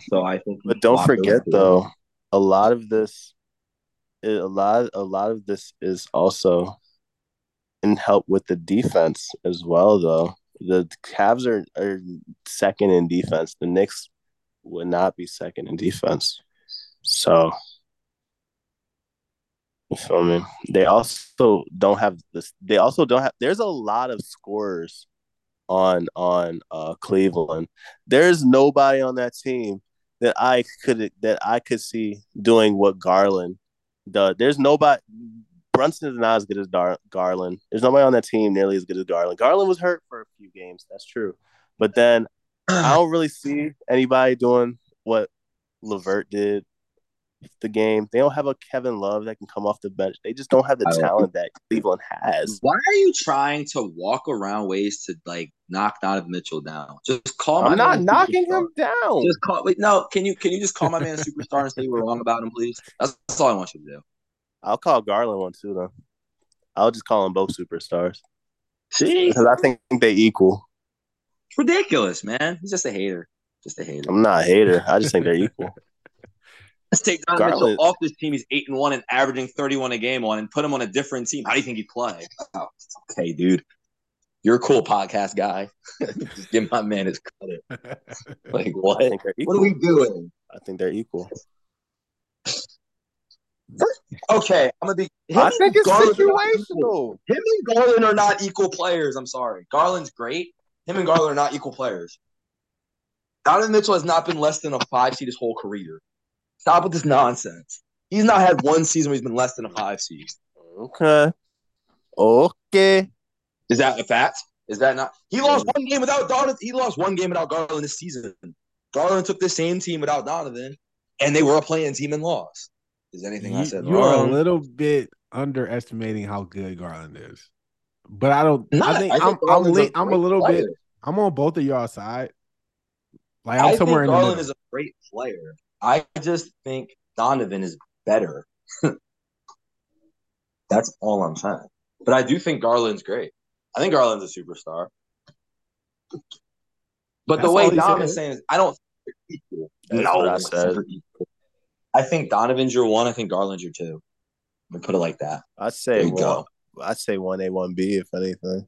So I think. But don't forget two. though, a lot of this, a lot, a lot of this is also in help with the defense as well. Though the Cavs are are second in defense. The Knicks would not be second in defense. So you feel me? They also don't have this. They also don't have. There's a lot of scorers on on uh Cleveland. There's nobody on that team that I could that I could see doing what Garland does. There's nobody. Brunson is not as good as Dar- Garland. There's nobody on that team nearly as good as Garland. Garland was hurt for a few games. That's true, but then I don't really see anybody doing what Levert did the game. They don't have a Kevin Love that can come off the bench. They just don't have the talent that Cleveland has. Why are you trying to walk around ways to like knock Donovan Mitchell down? Just call I'm not knocking superstar. him down. Just call. Wait, no. Can you can you just call my man a superstar and say you were wrong about him, please? That's, that's all I want you to do. I'll call Garland one too, though. I'll just call them both superstars See, because I think they equal. it's ridiculous, man. He's just a hater. Just a hater. I'm not a hater. I just think they're equal. Let's take Donovan Garland- Mitchell off this team. He's eight and one and averaging thirty one a game on, and put him on a different team. How do you think he'd play? Oh, okay, dude. You're a cool podcast guy. just give my man his credit. Like what? I think they're What are we doing? I think they're equal. Okay, I'm gonna be. him I think it's Garland are not equal. situational. Him and Garland are not equal players. I'm sorry. Garland's great. Him and Garland are not equal players. Donovan Mitchell has not been less than a five seed his whole career. Stop with this nonsense. He's not had one season where he's been less than a five seed. Okay. Okay. Is that a fact? Is that not? He lost one game without Donovan. He lost one game without Garland this season. Garland took the same team without Donovan, and they were a playing team and lost. Is anything I You, said you're a little bit underestimating how good Garland is, but I don't. Not- I think I'm. I'm, Garland's le- I'm a little player. bit. I'm on both of y'all side. Like I'm I somewhere think in the Garland middle. is a great player. I just think Donovan is better. That's all I'm saying. But I do think Garland's great. I think Garland's a superstar. But the way all he Donovan's saying is, I don't think they're equal. No, I it's said. Never equal. I think Donovan's your one. I think Garland's your two. We put it like that. I'd There say you one. go. I'd say one A, one B, if anything.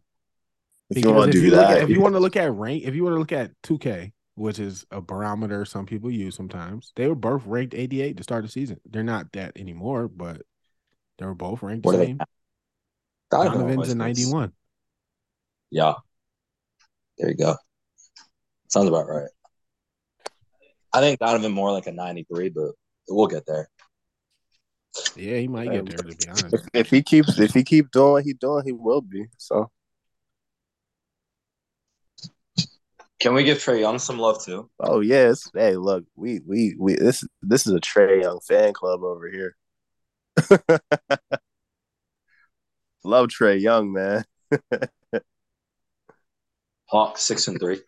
If Because you want to do look that, at, if you want to look at rank, if you want to look at 2K, which is a barometer some people use sometimes, they were both ranked 88 to start the season. They're not that anymore, but they were both ranked What the same. Donovan Donovan's a 91. Yeah. There you go. Sounds about right. I think Donovan more like a 93, but we'll get there. Yeah, he might get there to be honest. if, if he keeps if he keep doing what he's doing, he will be. So Can we give Trae Young some love too? oh yes. Hey, look, we we we this this is a Trae Young fan club over here. Love Trae Young, man. Hawk six and three.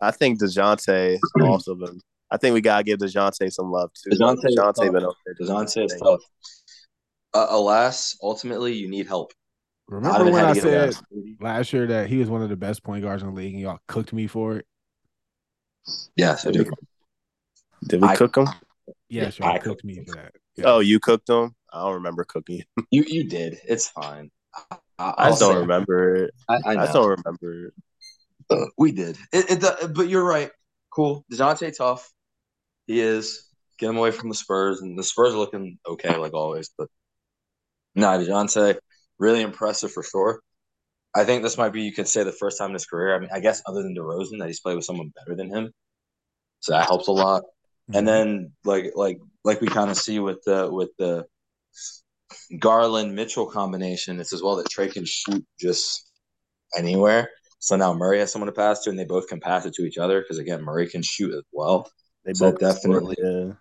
I think Dejounte also been. I think we gotta give Dejounte some love too. DeJounte is Dejounte tough. been okay. Dejounte is tough. Uh, alas, ultimately, you need help. Remember Donovan when I to get a said last year that he was one of the best point guards in the league and y'all cooked me for it? Yes, I do. Did we I- cook him? Yes, Yeah, y'all I cooked me for that. Yeah. Oh, you cooked him. I don't remember cooking. You you did. It's fine. I, I don't remember it. I, I I, don't remember it. Uh, we did. It, it, but you're right. Cool. Dejounte tough. He is. Get him away from the Spurs, and the Spurs are looking okay like always. But nah, Dejounte really impressive for sure. I think this might be you could say the first time in his career. I mean, I guess other than DeRozan that he's played with someone better than him, so that helps a lot. Mm-hmm. And then like like like we kind of see with the with the Garland Mitchell combination, it's as well that Trae can shoot just anywhere. So now Murray has someone to pass to, and they both can pass it to each other because again, Murray can shoot as well. They So both definitely- Yeah.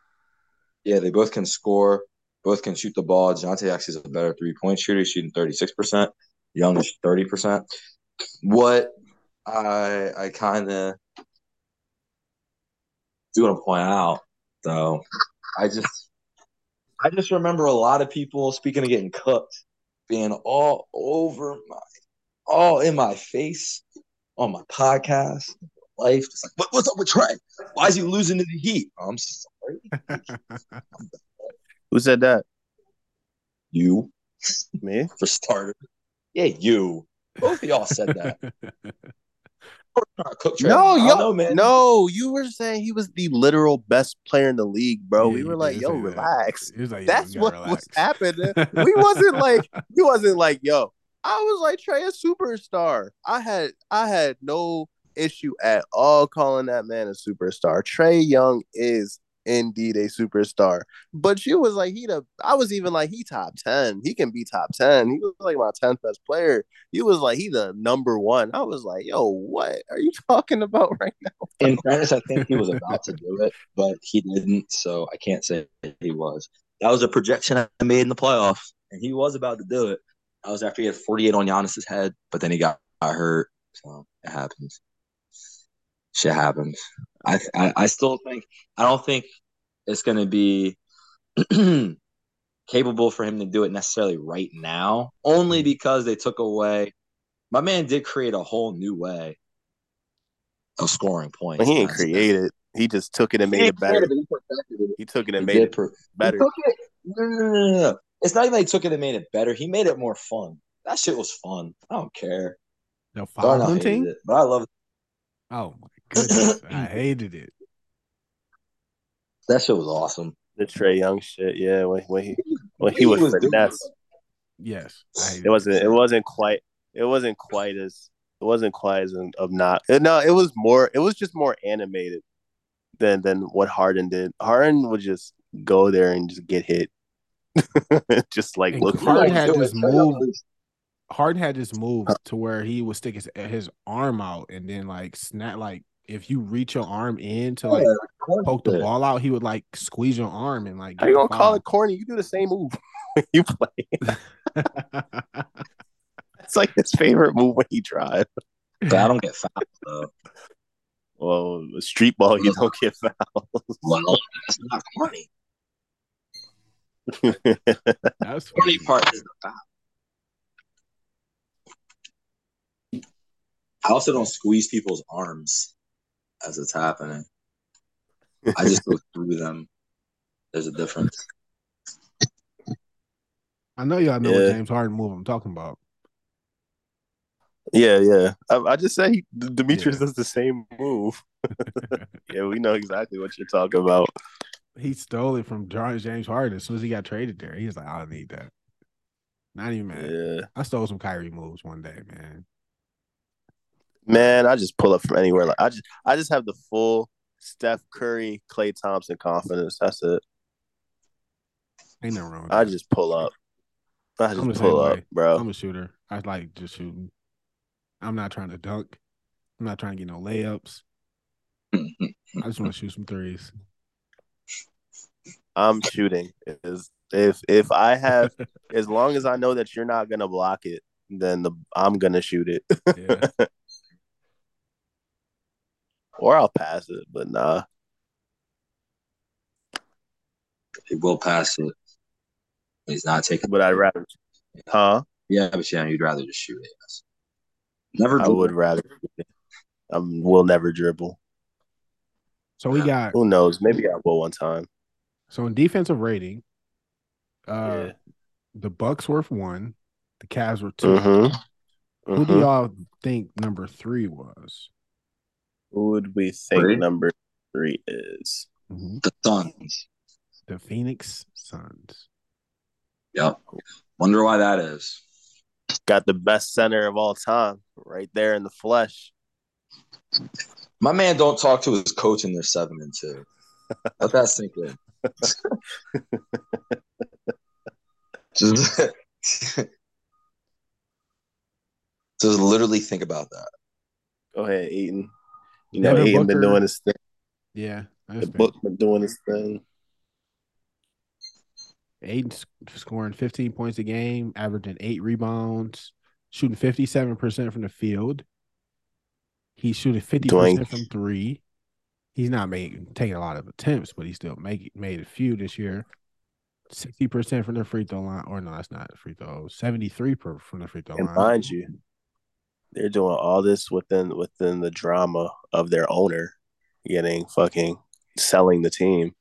Yeah, they both can score. Both can shoot the ball. Dejounte actually is a better three point shooter, shooting 36%. Young is 30%. What I I kind of do want to point out, though, I just I just remember a lot of people speaking of getting cooked, being all over my, all in my face on my podcast, life. Just like, what, what's up with Trae? Why is he losing to the Heat? I'm sorry. Who said that? You Me? for starters. Yeah, you. Both of y'all said that. Cook No, yo, know, man. no, you were saying he was the literal best player in the league, bro. Yeah, we were like, yo, say that. relax. He like, yeah, That's what gotta was happening. We wasn't like, he wasn't like, yo. I was like Trae a superstar. I had I had no issue at all calling that man a superstar. Trae Young is indeed a superstar. But you was like he the I was even like he top 10. He can be top 10. He was like my 10th best player. You was like he the number one. I was like, yo, what are you talking about right now? In fairness, I think he was about to do it, but he didn't. So I can't say he was. That was a projection I made in the playoffs, and he was about to do it. That was after he had 48 on Giannis's head, but then he got hurt. So it happens. Shit happens. I, I I still think I don't think it's going to be capable for him to do it necessarily right now, only mm-hmm. because they took away. My man did create a whole new way of scoring points. But he ain't That's- created. He just took it and made it better. it, he it. He took it He and made it per- better. He took it. No, no, no, no, no. It's not even like he took it and made it better. He made it more fun. That shit was fun. I don't care. The Darnell foul hated it, but I love it. Oh my goodness. I hated it. That shit was awesome. The Trae Young shit, yeah. When, when he when he He was was finesse, Yes. It wasn't it wasn't quite it wasn't quite as it wasn't quite as an, of not no it was more it was just more animated than than what Harden did. Harden would just go there and just get hit, just like And look. Harden had liked this move Harden had this move to where he would stick his his arm out and then like snap like if you reach your arm in to like poke the ball out, he would like squeeze your arm and like How you gonna call it corny? You do the same move you play. It's like his favorite move when he drive. But I don't get fouled though. Well, street ball, you don't get fouled. Well, that's not corny. That's Corny funny. part is the foul. I also don't squeeze people's arms as it's happening. I just go through them. There's a difference. I know y'all know what James Harden move I'm talking about. yeah, yeah. I, I just say he, Demetrius Yeah. does the same move. yeah, we know exactly what you're talking about. He stole it from Jar- James Harden as soon as he got traded there. He was like, I don't need that. Not even mad. Yeah, I stole some Kyrie moves one day, man. Man. I just pull up from anywhere. Like I just, I just have the full Steph Curry, Klay Thompson confidence. That's it. Ain't nothing wrong with I that. just pull up. I I'm just pull up, way. bro. I'm a shooter. I like just shooting. I'm not trying to dunk. I'm not trying to get no layups. I just want to shoot some threes. I'm shooting. Is if if I have as long as I know that you're not gonna block it, then the I'm gonna shoot it. Yeah. or I'll pass it, but nah. He will pass it. He's not taking. But I'd rather huh? Yeah, but yeah, you'd rather just shoot it. Yes. Never. I do would rather I will never dribble. So we got Who knows? Maybe I will one time. so in defensive rating, uh Yeah. the Bucks were one, the Cavs were 2 Mm-hmm. Who do y'all think number three was? Who would we think Three? number three is? Mm-hmm. The Suns. The Phoenix Suns. Yep. Wonder why that is. Got the best center of all time right there in the flesh. My man don't talk to his coach and they're seven and two. Let that sink in. just, just literally think about that. Go ahead, Ayton. You know, Devin Ayton been doing his thing. Yeah, The book been doing his thing. Ayton scoring 15 points a game, averaging eight rebounds, shooting 57% from the field. He's shooting 50% Doing- from three. He's not making taking a lot of attempts, but he still make, made a few this year. 60% from the free throw line. Or no, that's not free throw. 73 per from the free throw And line. mind you, they're doing all this within within the drama of their owner getting fucking selling the team.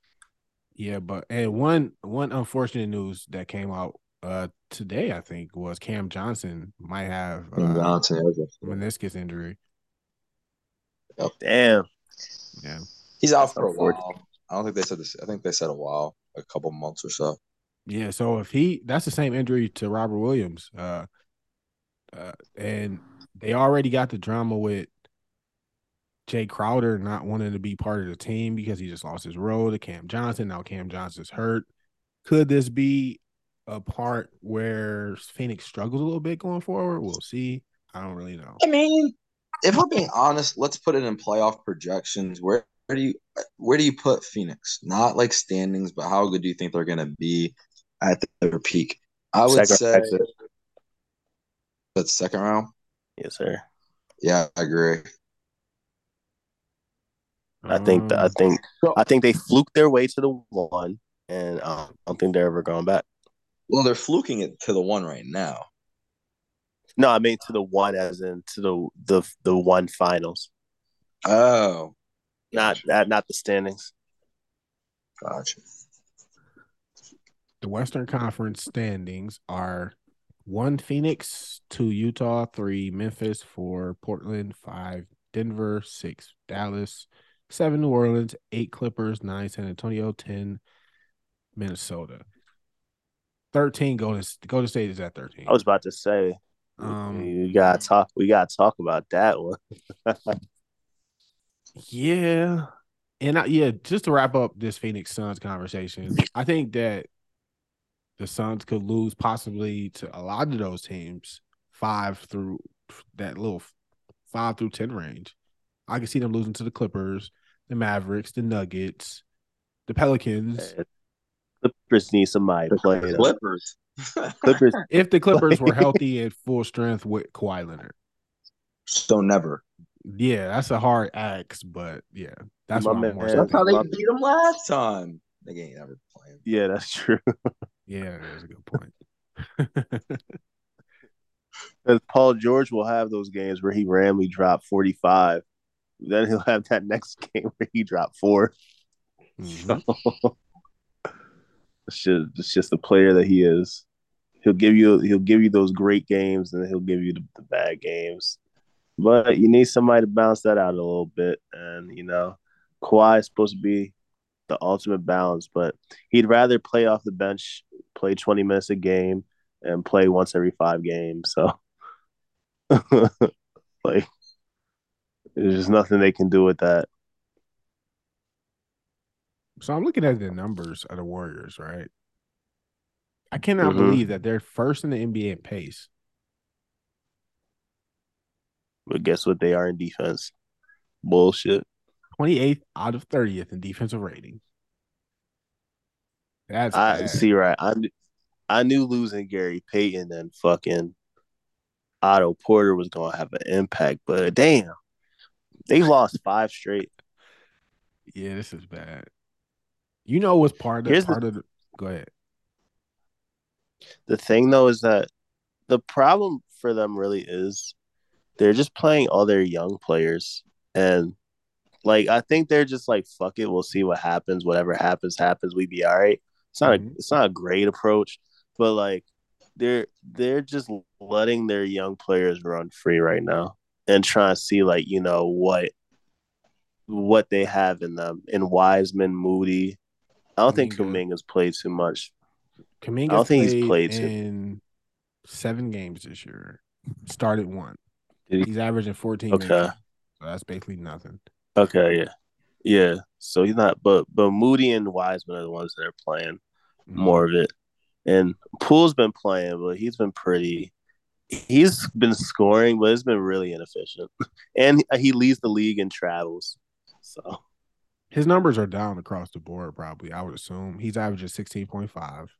Yeah, but and one one unfortunate news that came out uh today, I think, was Cam Johnson might have uh, Johnson, yeah, okay. meniscus injury. Oh. Damn. Yeah. He's out for a while. I don't think they said this. I think they said a while, a couple months or so. Yeah, so if he that's the same injury to Robert Williams. Uh uh and they already got the drama with Jae Crowder not wanting to be part of the team because he just lost his role to Cam Johnson. Now Cam Johnson's hurt. Could this be a part where Phoenix struggles a little bit going forward? We'll see. I don't really know. I mean, if we're being honest, let's put it in playoff projections. Where, where do you where do you put Phoenix? Not like standings, but how good do you think they're going to be at their peak? I would Second say exit. that's second round. Yes, sir. Yeah, I agree. I think that I Um, think So- I think they fluked their way to the one, and um, I don't think they're ever going back. Well, they're fluking it to the one right now. No, I mean to the one, as in to the the the one finals, Oh, not that, not the standings. gotcha. the Western Conference standings are one Phoenix, two Utah, three Memphis, four Portland, five Denver, six Dallas, seven New Orleans, eight Clippers, nine San Antonio, ten Minnesota. Thirteen Golden Golden State is at thirteen. I was about to say Um, we gotta talk. We gotta talk about that one. Yeah. And I, yeah, just to wrap up this Phoenix Suns conversation, I think that the Suns could lose possibly to a lot of those teams five through that little five through 10 range. I can see them losing to the Clippers, the Mavericks, the Nuggets, the Pelicans. Clippers need somebody to play. them. Clippers. Clippers. If the Clippers were healthy at full strength with Kawhi Leonard. so never. Yeah, that's a hard ax, but yeah, that's My what I'm man- more Yeah, so That's how they beat them last time. They ain't ever playing. Yeah, that's true. Yeah, that's a good point. Because Paul George will have those games where he randomly dropped forty five. Then he'll have that next game where he dropped four. Mhm. it's just it's just the player that he is. He'll give you he'll give you those great games and he'll give you the, the bad games. But you need somebody to bounce that out a little bit. And you know, Kawhi is supposed to be the ultimate balance, but he'd rather play off the bench, play 20 minutes a game, and play once every five games. So like there's just nothing they can do with that. So I'm looking at the numbers of the Warriors, right? I cannot Mhm. believe that they're first in the NBA in pace. But guess what they are in defense? Bullshit. 28th out of 30th in defensive rating. That's I bad. see right. I kn- I knew losing Gary Payton and fucking Otto Porter was gonna have an impact, but damn, they lost five straight. Yeah, this is bad. You know what's part of Here's the- part of the go ahead. The thing though is that the problem for them really is they're just playing all their young players and like I think they're just like fuck it, we'll see what happens. Whatever happens, happens. We be all right. It's not Mhm. a it's not a great approach, but like they're they're just letting their young players run free right now and trying to see like you know what what they have in them in Wiseman, Moody. I don't think Kuminga. Kuminga's played too much. Kuminga I don't think he's played played too- in seven games this year. Started one. He's averaging 14 Okay. minutes. So that's basically nothing. Okay, yeah, yeah. So he's not, but but Moody and Wiseman are the ones that are playing Mhm. more of it, and Poole's been playing, but he's been pretty. He's been scoring, but it's been really inefficient, and he leads the league in travels. So His numbers are down across the board, probably. I would assume he's averaging 16.5.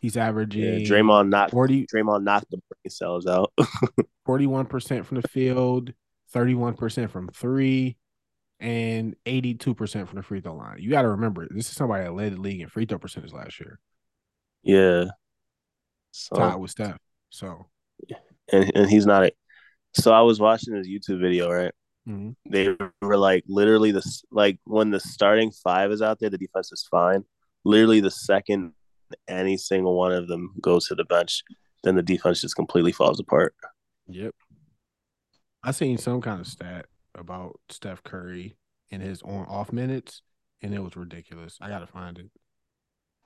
He's averaging Yeah, Draymond knocked 40, Draymond knocked the brain cells out. 41% from the field, 31% from three, and 82% from the free throw line. You got to remember, this is somebody that led the league in free throw percentage last year, yeah. So tied with Steph. So, and, and he's not a so I was watching his YouTube video, right? mhm. They were like literally this like when the starting five is out there, the defense is fine. Literally the second any single one of them goes to the bench, then the defense just completely falls apart. yep. I seen some kind of stat about Steph Curry and his on off minutes, and it was ridiculous. I got to find it.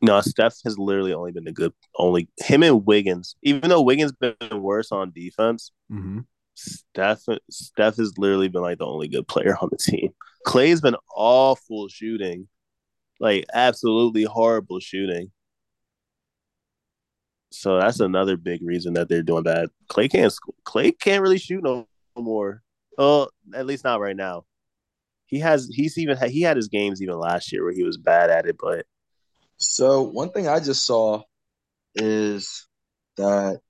No, Steph has literally only been the good only him and Wiggins. Even though Wiggins been worse on defense, Mm-hmm. Steph Steph has literally been like the only good player on the team. Klay's been awful shooting, like absolutely horrible shooting. So that's another big reason that they're doing bad. Klay can't Klay can't really shoot no more. Oh, at least not right now. He has he's even he had his games even last year where he was bad at it, but So one thing I just saw is that.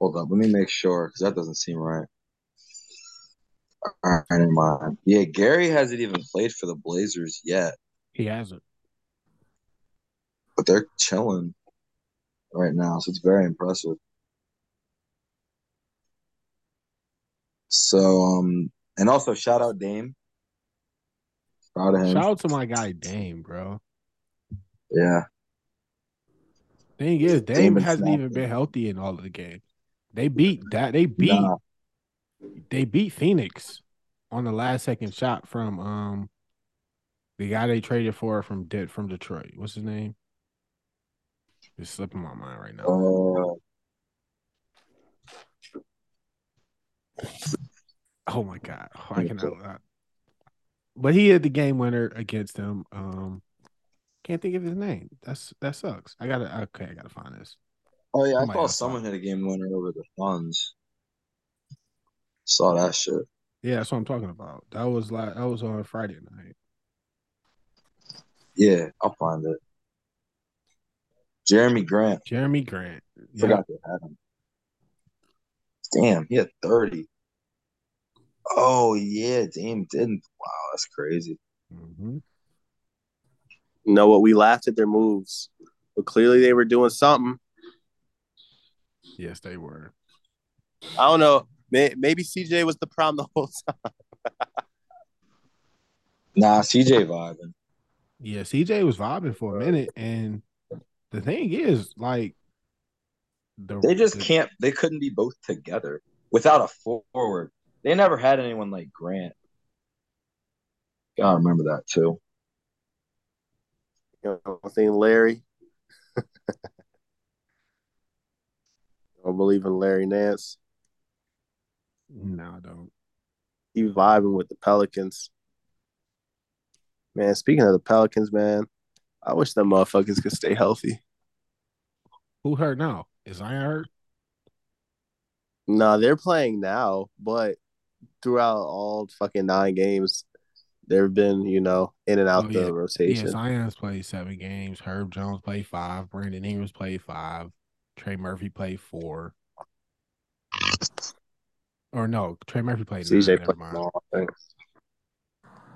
Hold up, let me make sure because that doesn't seem right. All right, never mind. Yeah, Gary hasn't even played for the Blazers yet, He hasn't. but they're chilling right now, so it's very impressive. So, um, and also shout out Dame. Proud of him. Shout out to my guy Dame, bro. yeah, Thing is, Dame Dame hasn't even been healthy in all of the games. They beat that. They beat. Nah. They beat Phoenix on the last second shot from um the guy they traded for from De- from Detroit. What's his name? It's slipping my mind right now. Uh, Oh my god, oh, I cannot. Uh, but he had the game winner against them. Um, can't think of his name. That's that sucks. I gotta. Okay, I gotta find this. oh yeah, I Somebody saw else saw someone hit a game winner over the Suns. Saw that shit. Yeah, that's what I'm talking about. That was like that was on Friday night. Yeah, I'll find it. Jerami Grant. Jerami Grant. Yeah. Forgot they had him. Damn, he had 30. Oh yeah, damn didn't. Wow, that's crazy. hmm you know what? We laughed at their moves, but clearly they were doing something. Yes, they were. I don't know. May- Maybe CJ was the problem the whole time. Nah, CJ vibing. Yeah, CJ was vibing for a minute, and the thing is, like, the They just the- can't. They couldn't be both together without a forward. They never had anyone like Grant. Gotta remember that too. You know, I think Larry. I don't believe in Larry Nance. No, I don't. He vibing with the Pelicans. Man, speaking of the Pelicans, man, I wish them motherfuckers could stay healthy. Who hurt now? Is I hurt? No, they're playing now, but throughout all fucking nine games, there have been, you know, in and out Oh, the yeah. Yeah, rotation. Zion's played seven games. Herb Jones played five. Brandon Ingram's played five. Trey Murphy played four. Or no, Trey Murphy played nine. CJ Never played mind. them all. I think.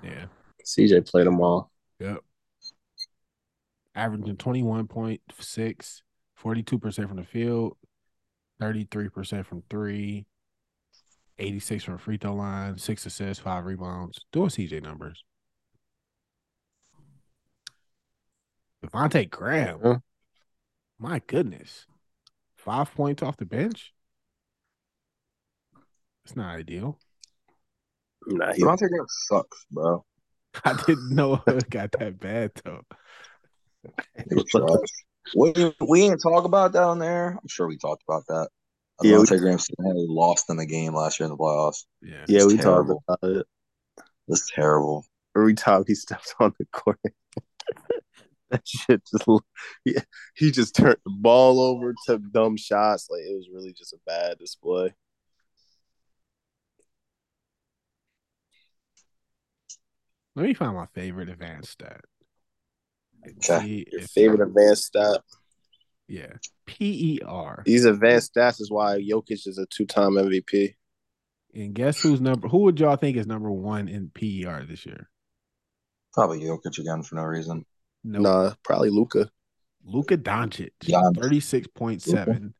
Yeah. CJ played them all. Yep. Averaging 21.6, 42% from the field, 33% from three, 86 from free throw line, six assists, five rebounds. Doing CJ numbers. Devonte' Graham. Yeah. My goodness. Five points off the bench. It's not ideal. Nah, he, Devonte' Grant sucks, bro. I didn't know it got that bad though. He's trash. We, didn't talk about that on there. I'm sure we talked about that. Yeah, we- Devonte' Graham single-handedly lost in the game last year in the playoffs. Yeah. yeah, we terrible. talked about it. That's terrible. Every time he stepped on the court, that shit just he, he just turned the ball over, took dumb shots. Like it was really just a bad display. Let me find my favorite advanced stat. Okay. Your favorite advanced stat. Yeah. P E R. These advanced stats is why Jokic is a two-time MVP. And guess who's number who would y'all think is number one in PER this year? Probably Jokic again for no reason. No. Nah, probably Luca. Luka Doncic, Giannis. 36.7,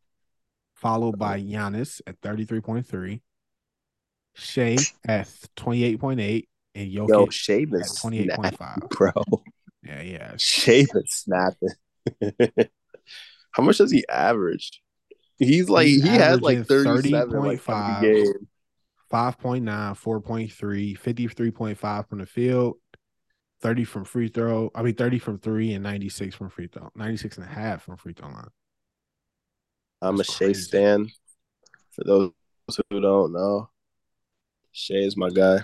followed by Giannis at 33.3, Shai at 28.8, and Yo, Jokic Shai been at 28.5. bro. Yeah, yeah. Shai is snapping. How much does he average? He's like He's he has like averaging 37 like 30.5. game. 5.9, 4.3, 53.5 from the field, 30 from free throw. I mean, 30 from three and 96 from free throw, 96 and a half from free throw line. I'm That's a Shai crazy. stan. For those who don't know, Shai is my guy.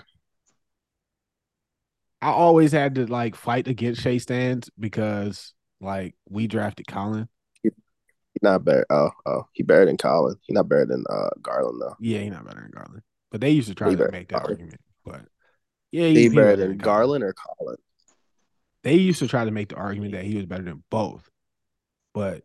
I always had to like fight against Shai stands because like we drafted Collin. He not better. Oh, oh, he better than Collin. He not better than uh Garland though. Yeah, he's not better than Garland. But they used to try He to better make that Garland. argument. But yeah, He, he, better than Garland or Collin. They used to try to make the argument that he was better than both. But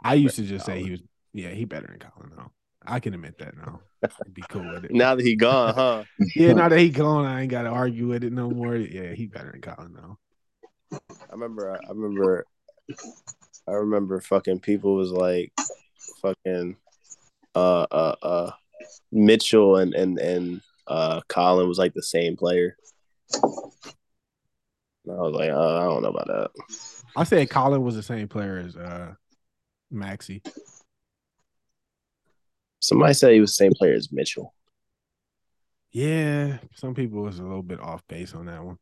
I used to just say he was yeah, he better than Collin though. I can admit that now. I'd be cool with it. Now that he gone, huh? yeah, now that he gone, I ain't gotta argue with it no more. Yeah, he better than Collin though. I remember. I remember. I remember. Fucking people was like, fucking, uh, uh, uh, Mitchell and and and uh, Collin was like the same player. And I was like, uh, I don't know about that. I said Collin was the same player as uh Maxey. Somebody said he was the same player as Mitchell. Yeah, some people was a little bit off base on that one.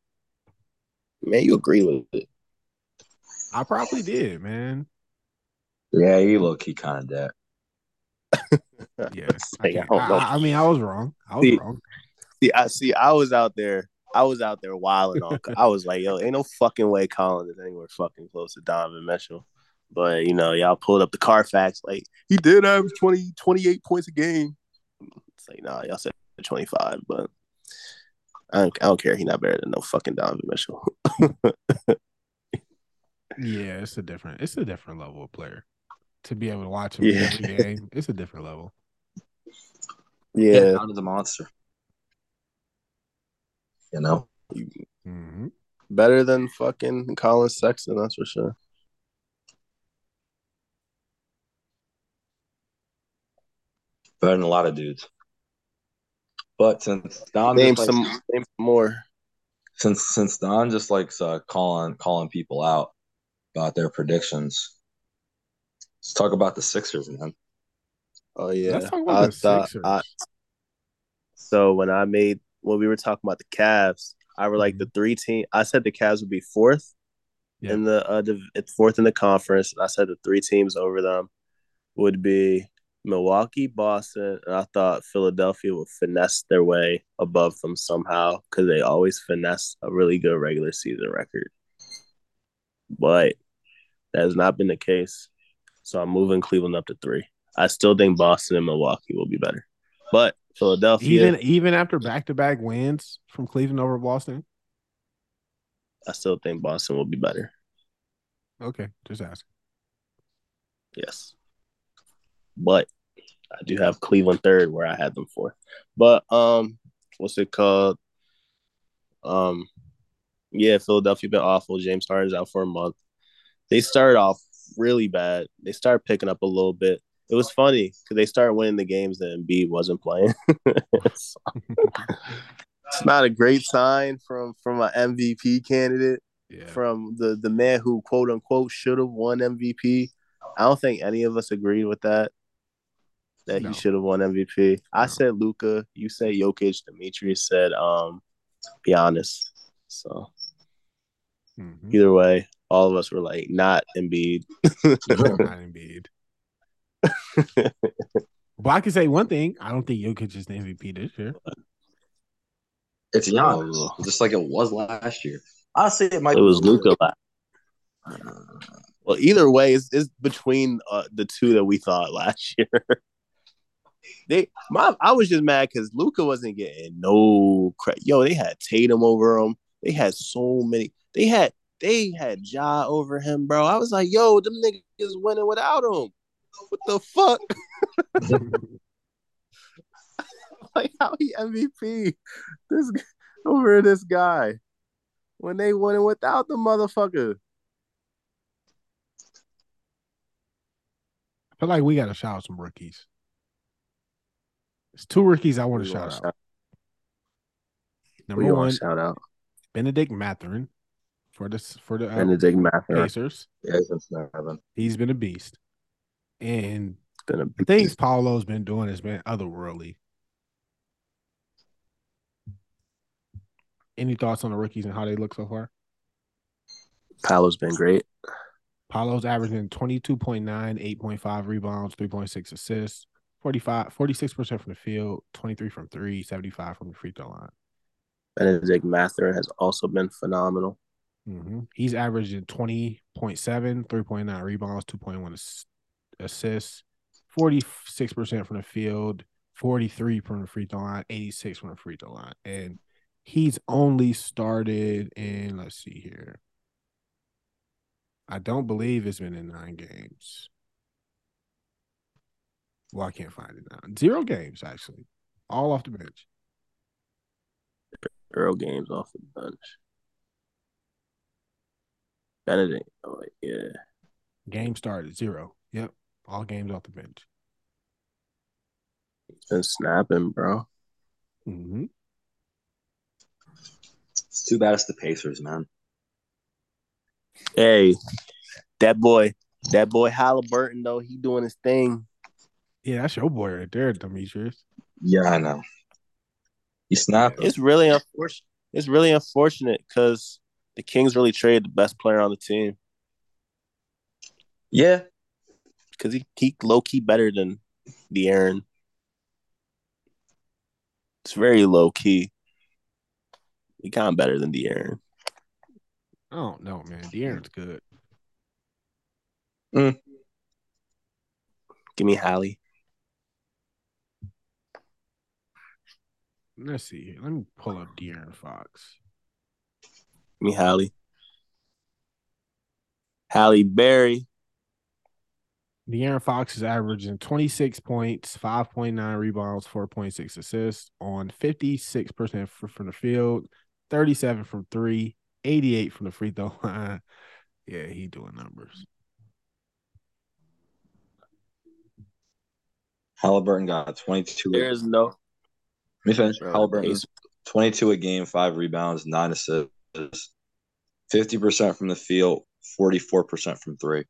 Man, you agree with it? I probably did, man. Yeah, he low key kind of that. yes, I, I can't- don't know. I, I mean, I was wrong. I was See, wrong. See, I see. I was out there. I was out there wilding on. I was like, yo, ain't no fucking way Collin is anywhere fucking close to Donovan Mitchell. But you know, y'all pulled up the Carfax. Like he did average 20, 28 points a game. It's like, nah, y'all said twenty five, but I don't, I don't care. He not better than no fucking Donovan Mitchell. Yeah, it's a different. It's a different level of player. To be able to watch him Yeah. every game, it's a different level. yeah, Down to the monster. You know, hmm better than fucking Collin Sexton. That's for sure. better than a lot of dudes. But since Don Name just some, likes, name some more. since since Don just likes uh, calling calling people out about their predictions, let's talk about the Sixers, man. Oh yeah, Let's talk about I the thought- Sixers. I- So when I made when we were talking about the Cavs, I were like the three team. I said the Cavs would be fourth Yeah. in the uh, div- fourth in the conference. I said the three teams over them would be Milwaukee, Boston, and I thought Philadelphia would finesse their way above them somehow because they always finesse a really good regular season record. But that has not been the case. So I'm moving Cleveland up to three. I still think Boston and Milwaukee will be better. But Philadelphia, even even after back to back wins from Cleveland over Boston. I still think Boston will be better. Okay, just ask. Yes. But I do have Cleveland third where I had them fourth. But um what's it called? Um yeah, Philadelphia been awful. James Harden's out for a month. They started off really bad. They started picking up a little bit. It was funny because they started winning the games that Embiid wasn't playing. So, it's not a great sign from from an MVP candidate yeah, from the the man who quote unquote should have won MVP. I don't think any of us agreed with that. That No. he should have won MVP. I No. said Luka. You said Jokic. Demetrius said um Giannis. So Mhm. either way, all of us were like not Embiid. not Embiid. But I can say one thing: I don't think Jokic is the MVP this year. It's Giannis, Oh. just like it was last year. Honestly, it might. it was Luka. Well, either way, it's, it's between uh, the two that we thought last year. they, my, I was just mad because Luka wasn't getting no credit. Yo, they had Tatum over him. They had so many. They had they had Ja over him, bro. I was like, yo, them niggas winning without him. What the fuck? like how he MVP this over this guy when they winning without the motherfucker. I feel like we got to shout out some rookies. It's two rookies I want to shout out. Number one, shout out Bennedict Mathurin for this for the uh, Bennedict Mather. Pacers. Yeah, he's been. He's been a beast, and Been a the things Paolo's been doing has been otherworldly. Any thoughts on the rookies and how they look so far? Paolo's been great. Paolo's averaging 22.9, 8.5 rebounds, 3.6 assists, 45, 46% from the field, 23 from three, 75 from the free throw line. Bennedict Mather has also been phenomenal. Hmm He's averaging 20.7, 3.9 rebounds, 2.1 assists, 46% from the field, 43 from the free throw line, 86 from the free throw line. And he's only started in, let's see here. I don't believe it's been in nine games. Well, I can't find it now. Zero games, actually. All off the bench. Earl games off the bench. Bennedict. Oh yeah. Game started, zero. Yep. All games off the bench. He's been snapping, bro. Mm-hmm. It's too bad it's the Pacers, man. Hey, that boy, that boy Halliburton though, he doing his thing. Yeah, that's your boy right there, Demetrius. Yeah, I know. He's snapping. It's really unfortunate. It's really unfortunate because the Kings really traded the best player on the team Yeah, because he he low key better than De'Aaron. It's very low key. He kind of better than De'Aaron. I don't know, man. De'Aaron's good. Mm. Give me Hallie. Let's see. Let me pull up De'Aaron Fox. Give me Hallie. Halle Berry. De'Aaron Fox is averaging 26 points, 5.9 rebounds, 4.6 assists on 56% f- from the field, 37 from three, 88 from the free throw line. Yeah, he doing numbers. Halliburton got 22. There's no Let me finish. Bro, Halliburton Pacers- 22 a game, five rebounds, nine assists, 50% from the field, 44% from three.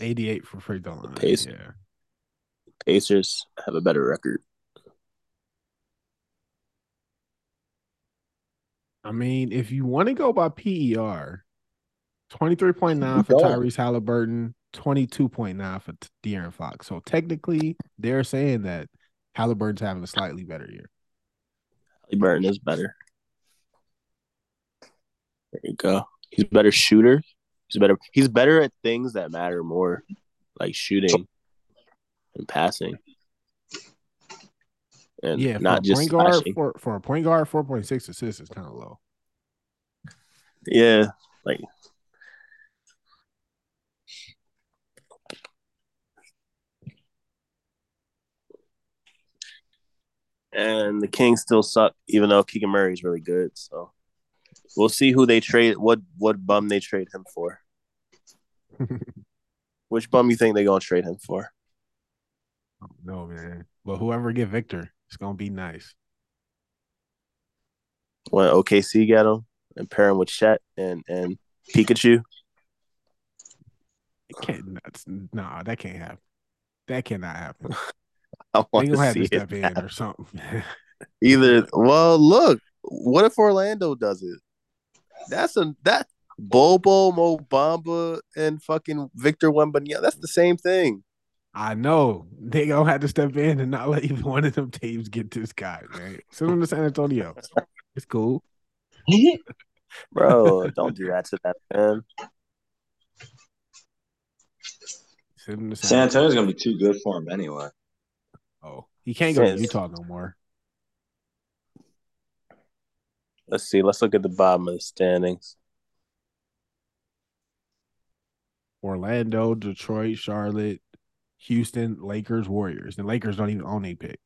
88 for free throw line. Pace. Yeah. Pacers have a better record. I mean, if you want to go by PER, 23.9 for Tyrese Halliburton, 22.9 for T- De'Aaron Fox. So technically, they're saying that Halliburton's having a slightly better year. Halliburton is better. There you go. He's a better shooter. He's better. He's better at things that matter more, like shooting and passing, and Yeah, not just point guard slashing. for, for a point guard, 4.6 assists is kind of low. Yeah, like and the Kings still suck, even though Keegan Murray is really good. So we'll see who they trade. What what bum they trade him for? Which bum you think they gonna trade him for? no, man. But whoever get Victor, it's gonna be nice. When OKC get him and pair him with Chet and and Pikachu. It can't. That's, nah, that can't happen. That cannot happen. I want to have see to it. step in or something. Either well, look, what if Orlando does it? That's a that Bobo Mobamba and fucking Victor Wembanyama. That's the same thing. I know they gonna have to step in and not let even one of them teams get this guy, man. Send him to San Antonio. It's cool. Bro, don't do that to that man. Send him to San, San Antonio's going to be too good for him anyway. Oh, he can't go to Says- Utah no more. Let's see. Let's look at the bottom of the standings. Orlando, Detroit, Charlotte, Houston, Lakers, Warriors. The Lakers don't even own a pick.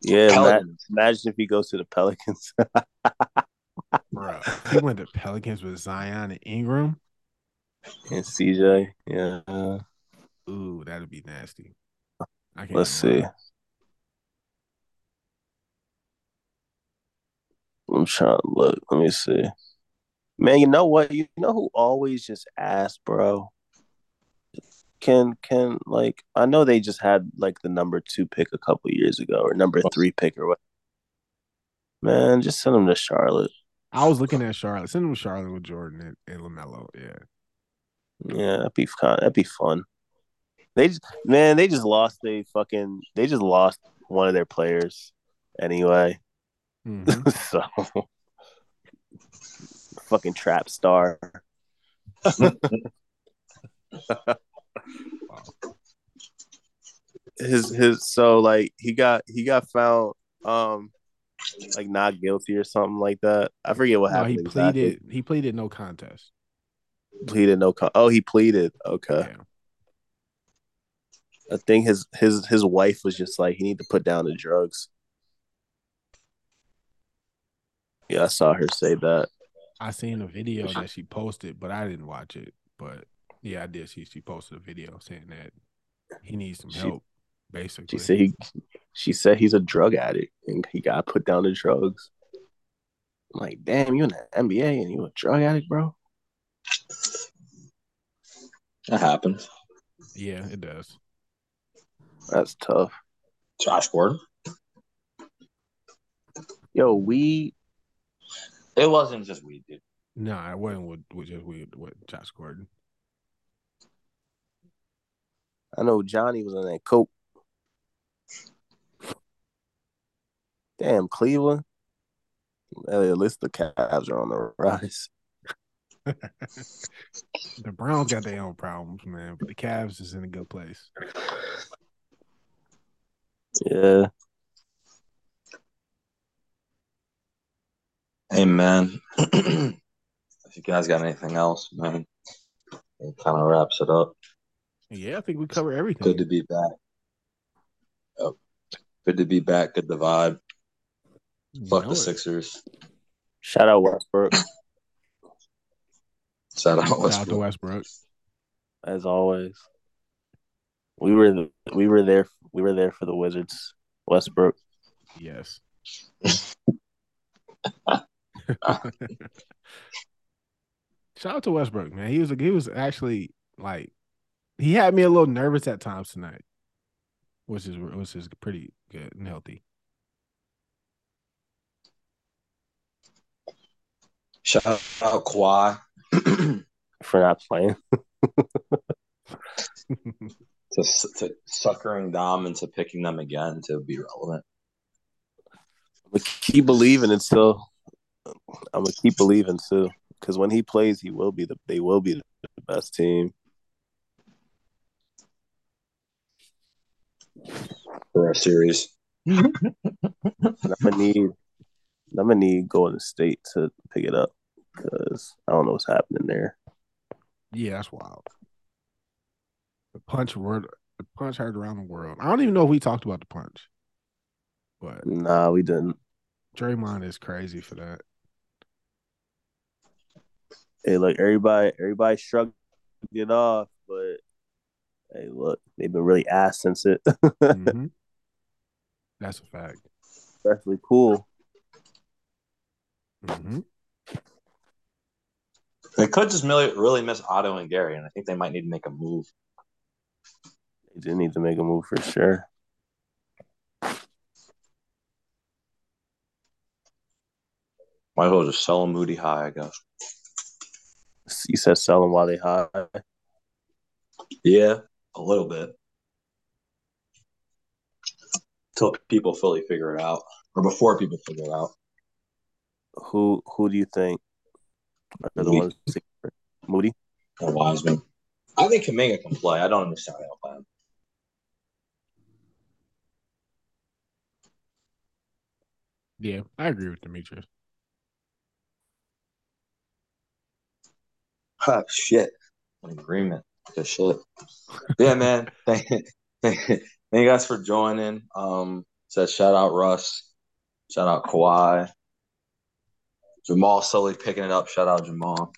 Yeah, ma- Pelicans. imagine if he goes to the Pelicans. Bro, he went to Pelicans with Zion and Ingram. and CJ. Yeah. Ooh, that'd be nasty. I can't Let's see. lie. I'm trying to look. Let me see. Man, you know what? You know who always just asked, bro? Can can like I know they just had like the number two pick a couple years ago or number three pick or what. Man, just send them to Charlotte. I was looking at Charlotte. Send them to Charlotte with Jordan and, and LaMelo. Yeah. Yeah, that'd be fun. That'd be fun. They just man, they just lost. They fucking they just lost one of their players anyway. Mhm. so fucking trap star. his his so like he got he got found um like not guilty or something like that. I forget what No, happened. he exactly. pleaded. He pleaded no contest. pleaded no con- oh he pleaded okay Yeah. i think his his his wife was just like he need to put down the drugs yeah i saw her say that I seen a video that she posted, but I didn't watch it. But yeah, I did see she posted a video saying that he needs some She- help. Basically, she said he she said he's a drug addict and he got put down the drugs i'm like damn you in the nba and you a drug addict bro That happens. yeah, it does. that's tough Josh Gordon. yo we It wasn't just weed, dude. No, it wasn't with, with just with, with Josh Gordon. i know johnny was on that coke damn cleveland at least the Cavs are on the rise. The Browns got their own problems, man, but the Cavs is in a good place. Yeah. Hey, man. if you guys got anything else, man, it kind of wraps it up. Yeah, I think we cover everything. Good to be back. Yep. Good to be back. Good to vibe. You Fuck the it. Sixers. Shout out Westbrook, Shout out Westbrook. Shout out to Westbrook. Westbrook. as always. We were the, we were there we were there for the Wizards. Westbrook. Yes. Shout out to Westbrook, man. He was he was actually like he had me a little nervous at times tonight, which is which is pretty good and healthy. Shout out Kawhi. for not playing. to, to suckering Dom into picking them again to be relevant. But keep believing until I'm gonna keep believing too. Because when he plays, he will be the they will be the best team. for our series. I'm gonna need I'm gonna need Golden State to pick it up because I don't know what's happening there. Yeah, that's wild. The punch word the punch heard around the world. I don't even know if we talked about the punch. But Nah, we didn't. Draymond is crazy for that. Hey, look, everybody, everybody shrugged it off, but hey, look, they've been really ass since it. Mhm. That's a fact. Especially cool. hmm They could just really, really miss Otto and Gary, and I think they might need to make a move. They do need to make a move for sure. Might as well just sell them Moody High, I guess. You said sell them while they high. Yeah, a little bit. Till people fully figure it out, or before people figure it out. Who who do you think are the Moody. ones? Moody. And Wiseman. I think Kuminga can play. I don't understand how they don't play him. Yeah, I agree with Demetrius. Ah, shit. An agreement. Good shit. Yeah, man. Thank, thank, thank you guys for joining. Um, said shout out Russ, shout out Kawhi, Jamal slowly picking it up. Shout out Jamal.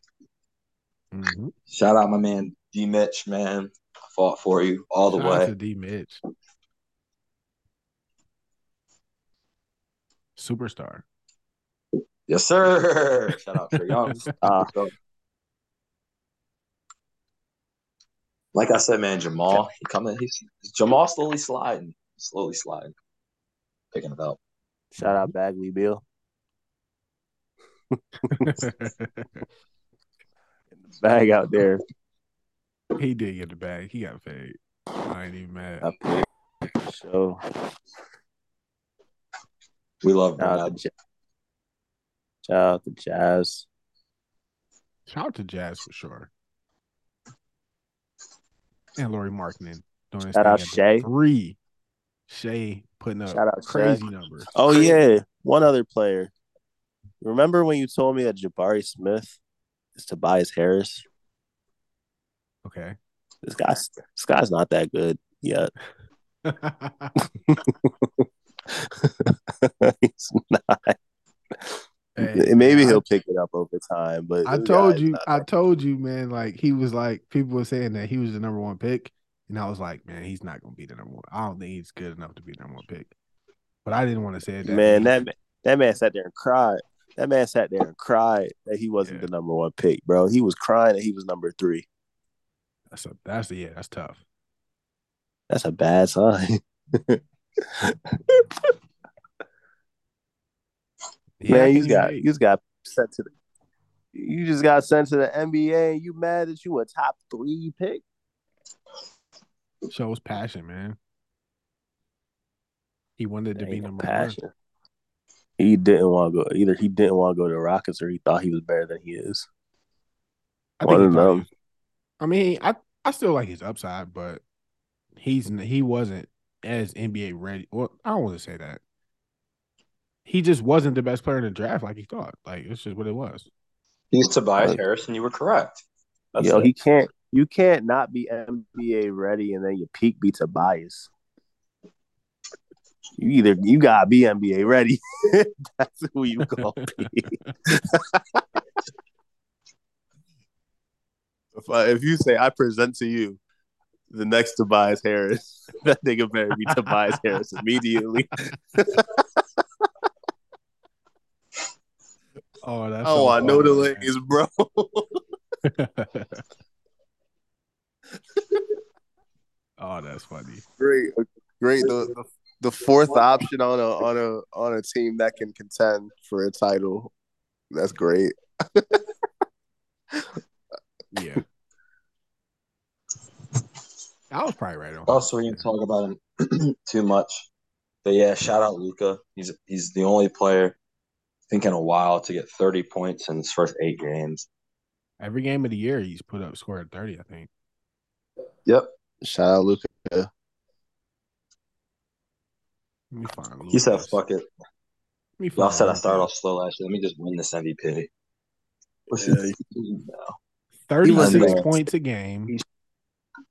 Mm-hmm. Shout out my man D Mitch, man. I fought for you all the Shout out way. to D Mitch. Superstar. Yes, sir. Shout out Trae Young. Uh, So, like I said, man, Jamal, he coming. He's Jamal slowly sliding, slowly sliding, picking it up. shout out Bagley Bill. Bag out there. he did get the bag. He got paid. I ain't even mad. Up there. So We love shout out to, Ja- shout out to Jazz. Shout out to Jazz for sure. And Lauri Markkanen doing his Shout out at the Shai. Three. Shai putting up Shout out Shai. crazy numbers. Oh yeah, one other player. Remember when you told me that Jabari Smith is Tobias Harris? Okay. This guy's this guy's not that good yet. He's not. Hey, Maybe I- he'll pick it up over time, but I told you, I told you, man. Like he was like people were saying that he was the number one pick, and I was like, man, he's not gonna be the number one. I don't think he's good enough to be the number one pick. But I didn't want to say it. That man, mean. that that man sat there and cried. That man sat there and cried that he wasn't Yeah. the number one pick, bro. He was crying that he was number three. that's a that's yeah, that's tough. That's a bad sign. Yeah, man, you got you just got sent to the you just got sent to the NBA and you mad that you a top three pick? shows passion, man. He wanted to be number one. passion. He didn't want to go either. He didn't want to go to the Rockets, or he thought he was better than he is. I One think of them. I mean, I I still like his upside, but he's he wasn't as NBA ready. Well, I don't want to say that. He just wasn't the best player in the draft like he thought. Like it's just what it was. He's Tobias Like- Harris, and you were correct. That's Yo, it. he can't. You can't not be NBA ready, and then your peak be Tobias. You either you gotta be NBA ready. That's who you gonna be. if, I, if you say I present to you the next Tobias Harris, that nigga better be Tobias Harris immediately. Oh, that's oh, I don't want no delays, bro. oh, that's funny. great, uh, great. The, the the fourth option on a on a on a team that can contend for a title. That's great. Yeah. I was probably right on. Also, we didn't talk about him too much, but yeah, shout out Luka. He's he's the only player I think in a while to get 30 points in his first eight games. Every game of the year, he's put up scored thirty. I think. Yep, Shout out Luka. Let me find. he said, "Fuck it." Let me Y'all said I Lucas. started off slow last year. Let me just win this MVP. What's Yeah. he doing now? Thirty-six points a game.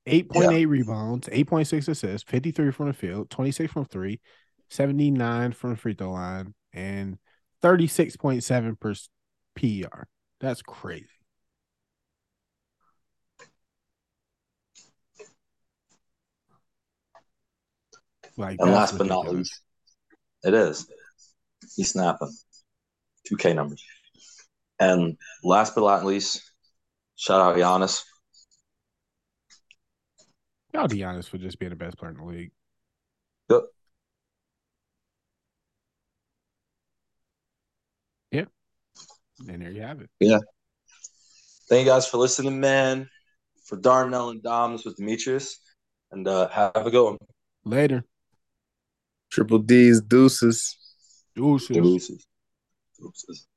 Eight point eight rebounds, eight point six assists, fifty-three from the field, twenty-six from three, 79 from the free throw line, and thirty-six point seven per PER. That's crazy. Like And last but not least, it is. He's snapping. 2K numbers. And last but not least, shout out Giannis. I'll be honest for just being the best player in the league. Yep. And there you have it. Yeah. Thank you guys for listening, man. For Darnell and Dom, this was Demetrius. And uh, have a good one. Later. Triple D's deuces. Deuces. Deuces. Deuces.